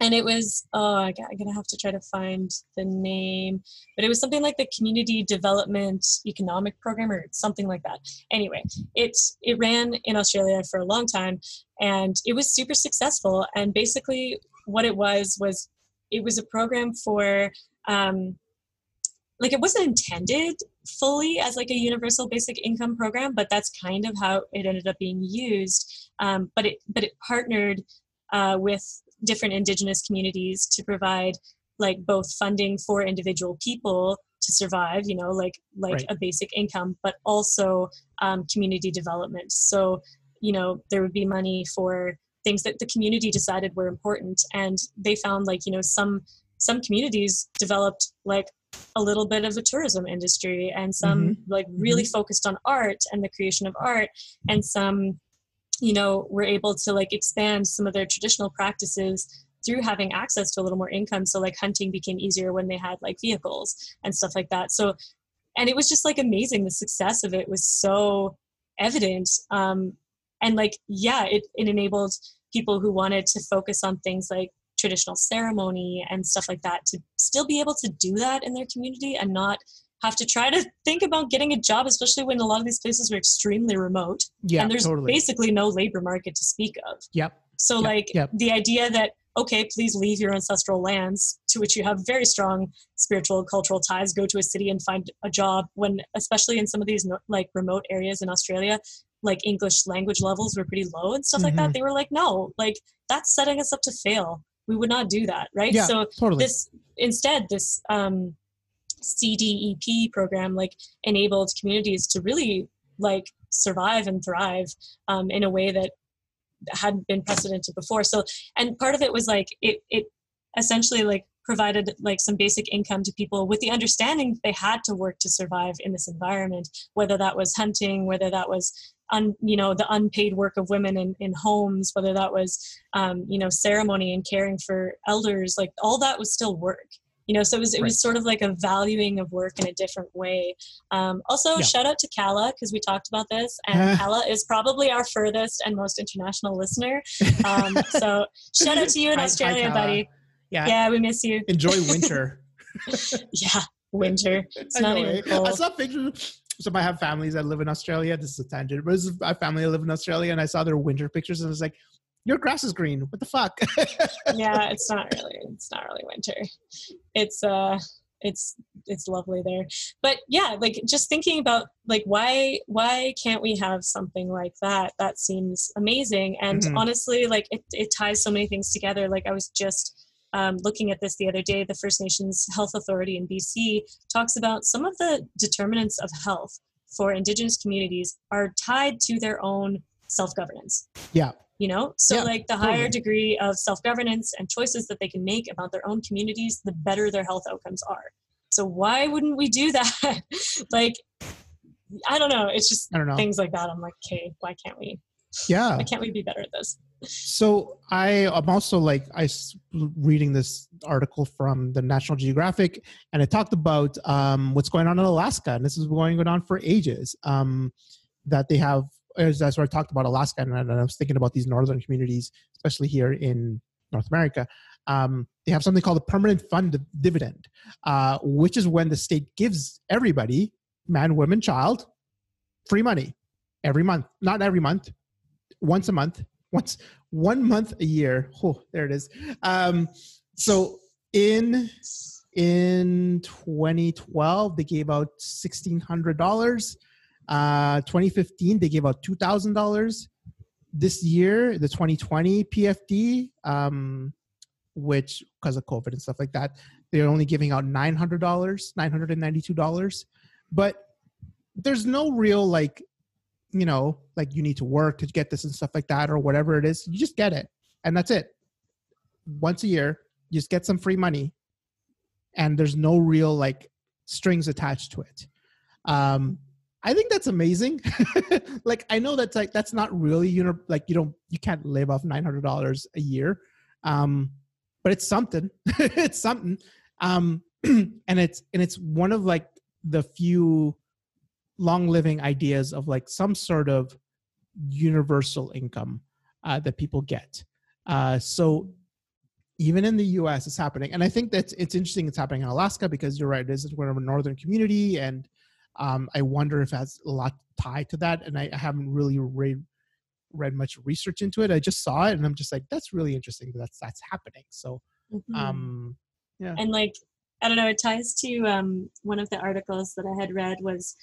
Speaker 2: and it was, oh, I'm going to have to try to find the name, but it was something like the Community Development Economic Program or something like that. Anyway, it, it ran in Australia for a long time and it was super successful. And basically, what it was was it was a program for um, like it wasn't intended fully as like a universal basic income program but that's kind of how it ended up being used um, but it but it partnered uh, with different indigenous communities to provide like both funding for individual people to survive you know like like
Speaker 1: Right.
Speaker 2: a basic income but also um, community development so you know there would be money for things that the community decided were important and they found like you know some some communities developed like a little bit of a tourism industry and some like really focused on art and the creation of art and some you know were able to like expand some of their traditional practices through having access to a little more income. So like hunting became easier when they had like vehicles and stuff like that. So and it was just like amazing. The success of it was so evident um and like yeah it, it enabled people who wanted to focus on things like traditional ceremony and stuff like that to still be able to do that in their community and not have to try to think about getting a job especially when a lot of these places are extremely remote
Speaker 1: yeah
Speaker 2: and there's
Speaker 1: totally.
Speaker 2: basically no labor market to speak of.
Speaker 1: Yep.
Speaker 2: So
Speaker 1: Yep,
Speaker 2: like
Speaker 1: yep.
Speaker 2: the idea that okay please leave your ancestral lands to which you have very strong spiritual cultural ties go to a city and find a job when especially in some of these like remote areas in australia like english language levels were pretty low and stuff like
Speaker 1: Mhm.
Speaker 2: that they were like no like that's setting us up to fail we would not do that right
Speaker 1: Yeah,
Speaker 2: so
Speaker 1: totally.
Speaker 2: this instead this um CDEP program like enabled communities to really like survive and thrive um, in a way that hadn't been precedented before so and part of it was like it it essentially like provided like some basic income to people with the understanding that they had to work to survive in this environment whether that was hunting whether that was un, you know the unpaid work of women in, in homes whether that was um, you know ceremony and caring for elders like all that was still work you know? So it was it
Speaker 1: Right.
Speaker 2: was sort of like a valuing of work in a different way. Um, also
Speaker 1: Yeah.
Speaker 2: shout out to kala because we talked about this and kala is probably our furthest and most international listener. Um, so shout out to you in
Speaker 1: Hi- hi,
Speaker 2: australia buddy
Speaker 1: Yeah.
Speaker 2: yeah we miss you
Speaker 1: Enjoy winter.
Speaker 2: yeah winter it's not
Speaker 1: Anyway,
Speaker 2: even cold
Speaker 1: I saw pictures. So I have families that live in Australia. This is a tangent, but this is a family that live in Australia, and I saw their winter pictures, and I was like, "Your grass is green. What the fuck?"
Speaker 2: yeah it's not really it's not really winter it's uh it's it's lovely there but yeah like just thinking about like why why can't we have something like that that seems amazing and
Speaker 1: Mhm.
Speaker 2: honestly like it, it ties so many things together like i was just um, looking at this the other day the first nations health authority in bc talks about some of the determinants of health for indigenous communities are tied to their own self-governance.
Speaker 1: Yeah,
Speaker 2: you know? So
Speaker 1: Yeah,
Speaker 2: like the higher
Speaker 1: totally.
Speaker 2: degree of self-governance and choices that they can make about their own communities the better their health outcomes are. So why wouldn't we do that? Like i don't know. It's just
Speaker 1: I don't know.
Speaker 2: things like that. I'm like okay why can't we?
Speaker 1: Yeah.
Speaker 2: why can't we be better at this
Speaker 1: So I am also like I reading this article from the National Geographic, and it talked about um, what's going on in Alaska, and this is going on for ages. Um, that they have, as that's where I talked about Alaska, and, and I was thinking about these northern communities, especially here in North America. Um, they have something called a permanent fund dividend, uh, which is when the state gives everybody, man, woman, child, free money every month. Not every month, once a month, once one month a year. Oh, there it is. Um, so in in 2012, they gave out sixteen hundred dollars. Uh, 2015, they gave out two thousand dollars. This year, the 2020 PFD, um, which because of COVID and stuff like that, they're only giving out nine hundred dollars, nine hundred and ninety-two dollars. But there's no real like you know, like you need to work to get this and stuff like that, or whatever it is. You just get it, and that's it. Once a year, you just get some free money, and there's no real like strings attached to it. Um, I think that's amazing. like I know that's like that's not really you know like you don't you can't live off nine hundred dollars a year, um, but it's something. it's something, um, and it's and it's one of like the few long living ideas of like some sort of universal income uh, that people get. Uh, so even in the U.S., it's happening, and I think that it's interesting. It's happening in Alaska because you're right. It is one of a northern community, and um, I wonder if that's a lot tied to that. And I, I haven't really read read much research into it. I just saw it, and I'm just like, that's really interesting. That that's that's happening. So
Speaker 2: Mhm.
Speaker 1: um, yeah,
Speaker 2: and like i don't know it ties to um, one of the articles that i had read was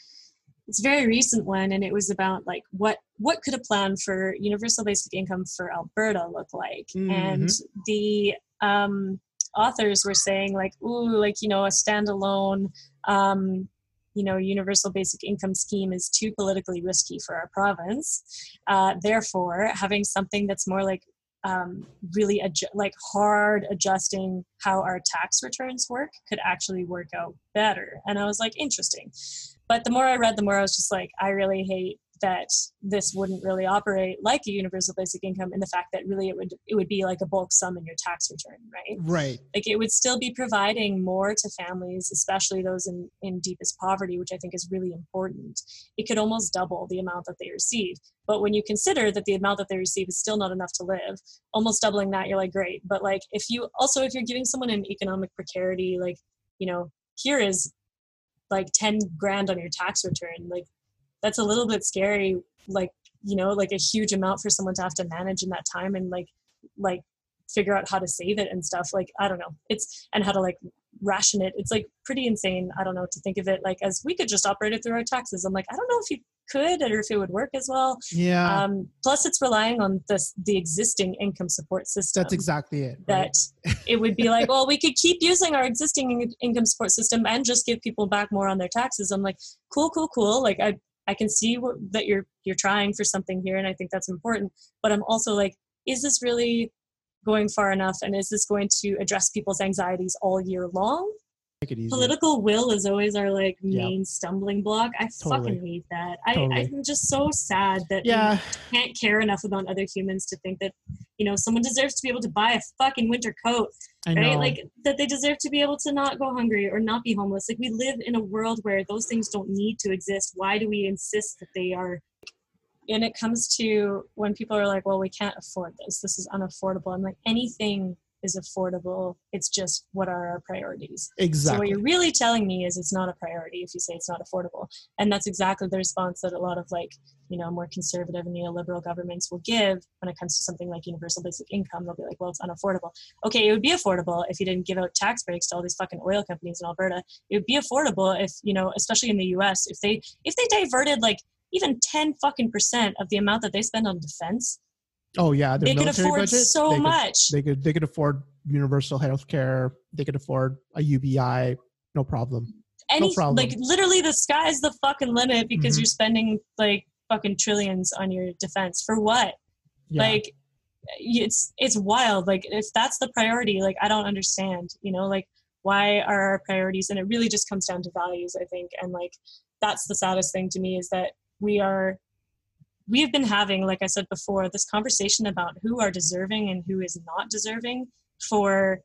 Speaker 2: it's a very recent one and it was about like what what could a plan for universal basic income for alberta look like? And the um, authors were saying like ooh like you know a standalone um, you know universal basic income scheme is too politically risky for our province. Uh, therefore having something that's more like um, really adju- like hard adjusting how our tax returns work could actually work out better. And I was like, interesting. But the more I read, the more I was just like, I really hate that this wouldn't really operate like a universal basic income in the fact that really it would it would be like a bulk sum in your tax return, right?
Speaker 1: right.
Speaker 2: like it would still be providing more to families especially those in, in deepest poverty which i think is really important it could almost double the amount that they receive but when you consider that the amount that they receive is still not enough to live almost doubling that you're like great but like if you also if you're giving someone an economic precarity like you know here is like 10 grand on your tax return like that's a little bit scary like you know like a huge amount for someone to have to manage in that time and like like figure out how to save it and stuff like i don't know it's and how to like ration it it's like pretty insane i don't know to think of it like as we could just operate it through our taxes i'm like i don't know if you could or if it would work as well.
Speaker 1: Yeah,
Speaker 2: Um, plus, it's relying on this the existing income support system.
Speaker 1: that's exactly it. right?
Speaker 2: that it would be like, well, we could keep using our existing in- income support system and just give people back more on their taxes. I'm like, cool, cool, cool. Like I, I can see what, that you're you're trying for something here, and I think that's important. But I'm also like, is this really going far enough, and is this going to address people's anxieties all year long?
Speaker 1: It easy.
Speaker 2: Political will is always our like main stumbling block. I
Speaker 1: Totally.
Speaker 2: fucking hate that. I,
Speaker 1: Totally.
Speaker 2: I'm just so sad that we
Speaker 1: Yeah,
Speaker 2: can't care enough about other humans to think that you know someone deserves to be able to buy a fucking winter coat
Speaker 1: I
Speaker 2: right
Speaker 1: know.
Speaker 2: like that they deserve to be able to not go hungry or not be homeless like we live in a world where those things don't need to exist why do we insist that they are and it comes to when people are like well we can't afford this this is unaffordable i'm like anything is affordable it's just what are our priorities Exactly. so what you're really telling me is it's not a priority if you say it's not affordable. And that's exactly the response that a lot of like, you know, more conservative and neoliberal governments will give when it comes to something like universal basic income. They'll be like, well, it's unaffordable. Okay, it would be affordable if you didn't give out tax breaks to all these fucking oil companies in Alberta. It would be affordable if, you know, especially in the US, if they if they diverted like even 10 fucking percent of the amount that they spend on defense,
Speaker 1: oh yeah, their
Speaker 2: they could
Speaker 1: military
Speaker 2: afford
Speaker 1: budget,
Speaker 2: so
Speaker 1: they could-
Speaker 2: much.
Speaker 1: they could they could afford universal health care. They could afford a UBI, no problem.
Speaker 2: any
Speaker 1: problem.
Speaker 2: like literally the sky's the fucking limit because
Speaker 1: Mhm.
Speaker 2: you're spending like fucking trillions on your defense for what
Speaker 1: Yeah.
Speaker 2: like it's it's wild like if that's the priority like i don't understand you know like why are our priorities and it really just comes down to values i think and like that's the saddest thing to me is that we are we have been having like i said before this conversation about who are deserving and who is not deserving for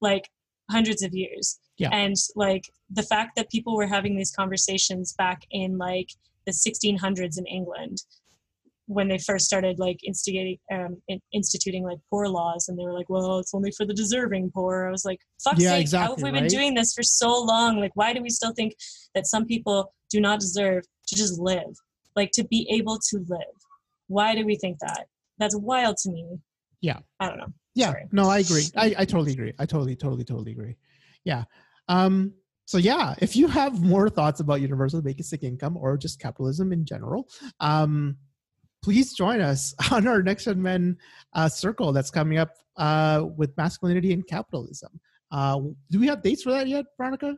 Speaker 2: like hundreds of years.
Speaker 1: Yeah.
Speaker 2: and like the fact that people were having these conversations back in like the 1600s in england when they first started like instigating um, instituting like poor laws and they were like well it's only for the deserving poor. I was like fuck
Speaker 1: Yeah,
Speaker 2: sake how
Speaker 1: exactly,
Speaker 2: have we been doing this for so long? Like why do we still think that some people do not deserve to just live like to be able to live. Why do we think that? That's wild to me.
Speaker 1: Yeah.
Speaker 2: i don't know.
Speaker 1: Yeah.
Speaker 2: Sorry.
Speaker 1: no i agree. I, I totally agree. I totally totally totally agree. Yeah. Um so yeah if you have more thoughts about universal basic income or just capitalism in general um please join us on our next gen men uh, circle that's coming up uh with masculinity and capitalism. Uh do we have dates for that yet veronica?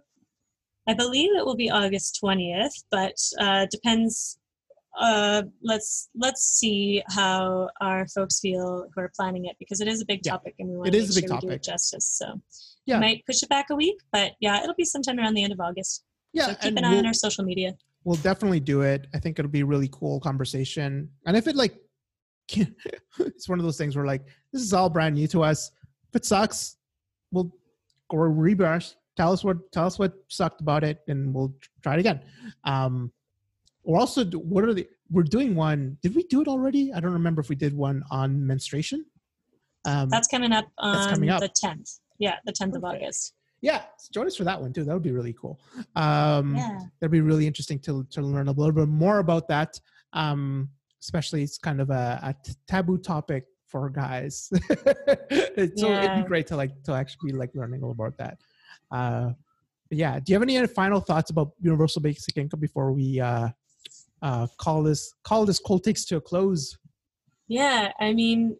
Speaker 2: I believe it will be August 20th, but uh, depends. Uh, let's let's see how our folks feel who are planning it because it is a big
Speaker 1: Yeah,
Speaker 2: topic and we want to make sure
Speaker 1: big
Speaker 2: we do it justice. So
Speaker 1: Yeah.
Speaker 2: we might push it back a week, but yeah, it'll be sometime around the end of August.
Speaker 1: yeah
Speaker 2: so keep an eye
Speaker 1: we'll-
Speaker 2: on our social media.
Speaker 1: we'll definitely do it. I think it'll be a really cool conversation. And if it like, it's one of those things where like this is all brand new to us. If it sucks, we'll or rebrush. Tell us what tell us what sucked about it, and we'll try it again. Um, we're also what are the we're doing one. Did we do it already? I don't remember if we did one on menstruation. Um,
Speaker 2: That's coming up on
Speaker 1: coming up.
Speaker 2: the 10th. Yeah, the 10th of August.
Speaker 1: yeah, join us for that one too. That would be really cool. Um,
Speaker 2: Yeah.
Speaker 1: that'd be really interesting to to learn a little bit more about that. Um, especially it's kind of a, a t- taboo topic for guys. So it'd be great to like to actually be like learning a little about that. Uh, yeah. Do you have any other final thoughts about universal basic income before we uh, uh, call this call this cold takes to a close?
Speaker 2: Yeah, I mean,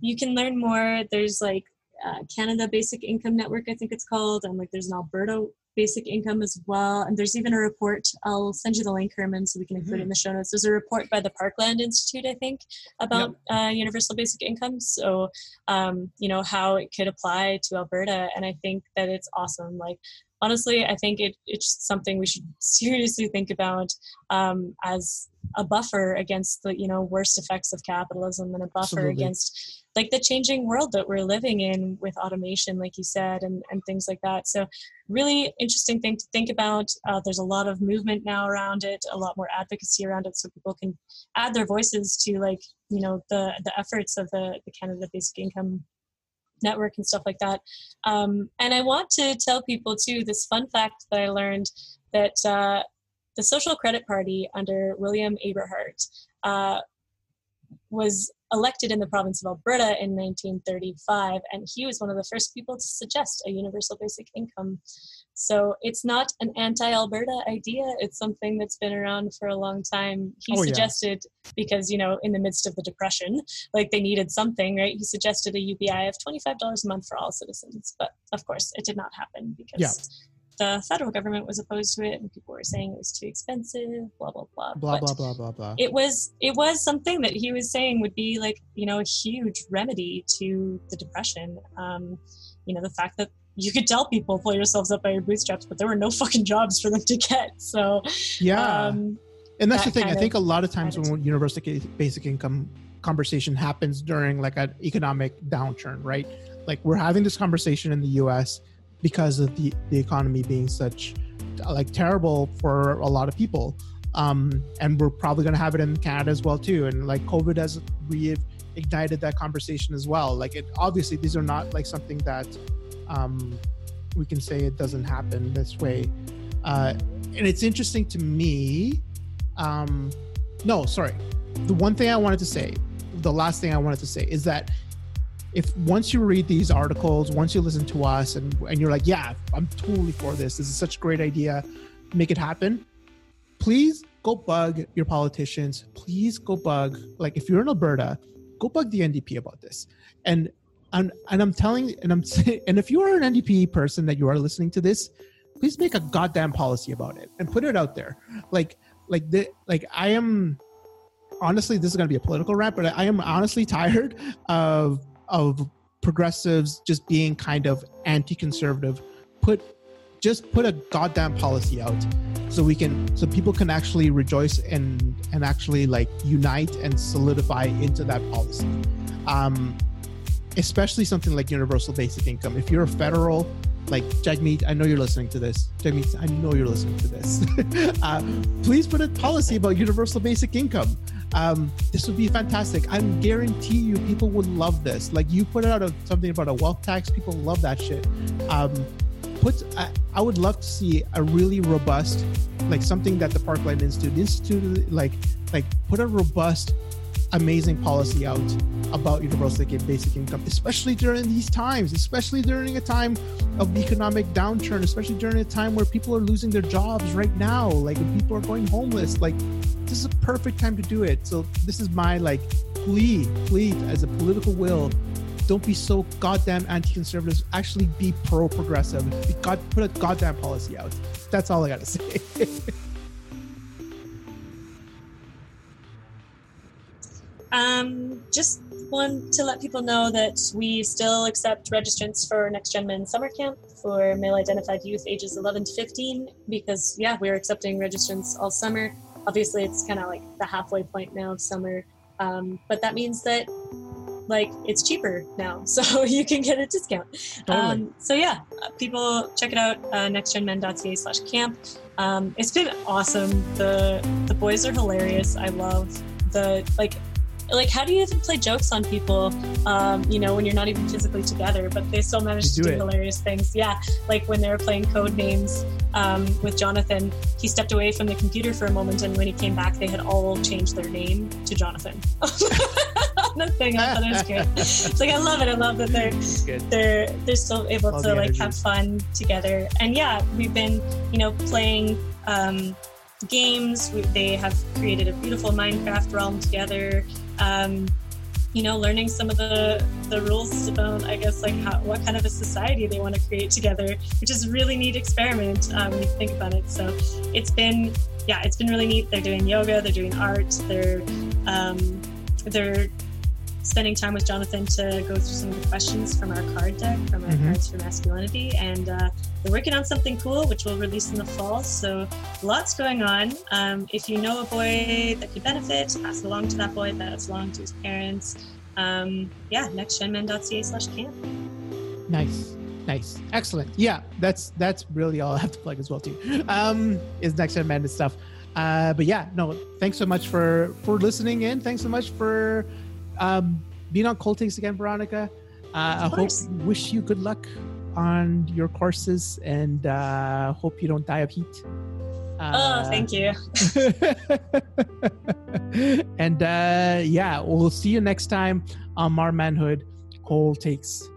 Speaker 2: you can learn more. There's like uh, Canada Basic Income Network, I think it's called, and like there's an Alberta Basic Income as well. And there's even a report. I'll send you the link, Herman, so we can include it in the show notes. There's a report by the Parkland Institute, I think, about uh, universal basic income. So, um, you know, how it could apply to Alberta, and I think that it's awesome. Like honestly, I think it, it's something we should seriously think about um, as a buffer against the you know worst effects of capitalism and a buffer
Speaker 1: Absolutely.
Speaker 2: against like the changing world that we're living in with automation like you said and, and things like that so really interesting thing to think about uh, there's a lot of movement now around it a lot more advocacy around it so people can add their voices to like you know the the efforts of the, the canada basic income network and stuff like that. Um, and i want to tell people too this fun fact that i learned that uh, the social credit party under william aberhart uh, was elected in the province of alberta in 1935 and he was one of the first people to suggest a universal basic income So it's not an anti-Alberta idea. It's something that's been around for a long time. He
Speaker 1: Oh, yeah.
Speaker 2: suggested because you know in the midst of the depression, like they needed something, right? He suggested a UBI of twenty-five dollars a month for all citizens, but of course it did not happen because.
Speaker 1: Yeah.
Speaker 2: The federal government was opposed to it, and people were saying it was too expensive. Blah blah blah.
Speaker 1: Blah
Speaker 2: But
Speaker 1: blah blah blah blah.
Speaker 2: it was it was something that he was saying would be like you know a huge remedy to the depression um you know the fact that you could tell people pull yourselves up by your bootstraps but there were no fucking jobs for them to get so
Speaker 1: yeah.
Speaker 2: um
Speaker 1: and that's the thing. I think a lot of times when universal basic income conversation happens during like an economic downturn, right? Like we're having this conversation in the U.S. because of the the economy being such like terrible for a lot of people, um, and we're probably going to have it in Canada as well too. And like COVID has reignited that conversation as well. Like it obviously these are not like something that um, we can say it doesn't happen this way. Uh, and it's interesting to me um no sorry. The one thing i wanted to say the last thing i wanted to say is that if once you read these articles once you listen to us and and you're like yeah i'm totally for this. This is such a great idea. Make it happen. Please go bug your politicians. Please go bug like if you're in alberta go bug the ndp about this. And and, and i'm telling and i'm and if you are an ndp person that you are listening to this please make a goddamn policy about it and put it out there. Like like the like i am honestly this is going to be a political rant but i am honestly tired of of progressives just being kind of anti-conservative. Put just put a goddamn policy out so we can so people can actually rejoice and and actually like unite and solidify into that policy. Um especially something like universal basic income if you're a federal like Jagmeet, I know you're listening to this. Jagmeet, I know you're listening to this. uh, please put a policy about universal basic income. Um, this would be fantastic. I guarantee you, people would love this. Like you put out a, something about a wealth tax, people love that shit. Um, put, I, I would love to see a really robust, like something that the Parkland Institute, Institute, like, like put a robust amazing policy out about universal basic income, especially during these times, especially during a time of economic downturn, especially during a time where people are losing their jobs right now, like people are going homeless. Like this is a perfect time to do it. So this is my like plea, plea as a political will. Don't be so goddamn anti-conservative. Actually, be pro-progressive. God, put a goddamn policy out. That's all I gotta say.
Speaker 2: Um, just want to let people know that we still accept registrants for Next Gen Men Summer Camp for male identified youth ages 11 to 15 because, yeah, we're accepting registrants all summer. Obviously, it's kind of like the halfway point now of summer, um, but that means that like it's cheaper now, so you can get a discount.
Speaker 1: Totally.
Speaker 2: Um, so yeah, people check it out. Uh, nextgenmen.ca slash camp. Um, it's been awesome. The the boys are hilarious. I love the like like how do you even play jokes on people um, you know when you're not even physically together but they still manage to
Speaker 1: do it.
Speaker 2: hilarious things? Yeah like when they were playing code names um, with jonathan he stepped away from the computer for a moment and when he came back they had all changed their name to jonathan. The thing i thought it was great. It's like i love it. I love that they're they're they're still able
Speaker 1: All
Speaker 2: to like have fun together. And yeah we've been you know playing um, games. We, they have created a beautiful minecraft realm together um, you know learning some of the the rules about i guess like how, what kind of a society they want to create together which is a really neat experiment um, when you think about it. So it's been yeah it's been really neat. They're doing yoga they're doing art they're um, they're spending time with Jonathan to go through some of the questions from our card deck, from our
Speaker 1: Mhm.
Speaker 2: cards for masculinity, and uh, they're working on something cool, which we'll release in the fall. So lots going on. Um, if you know a boy that could benefit, pass it along to that boy, pass it along to his parents. Um, yeah, nextgenmen.ca slash camp.
Speaker 1: Nice, nice, excellent. Yeah, that's that's really all I have to plug as well too. Um, is next gen stuff. Uh, but yeah, no, thanks so much for for listening in. Thanks so much for um, being on Cold Takes again, Veronica. Uh, I hope wish you good luck on your courses and uh, hope you don't die of heat.
Speaker 2: oh, thank you.
Speaker 1: and uh, yeah, we'll see you next time on Mar Manhood. Cole takes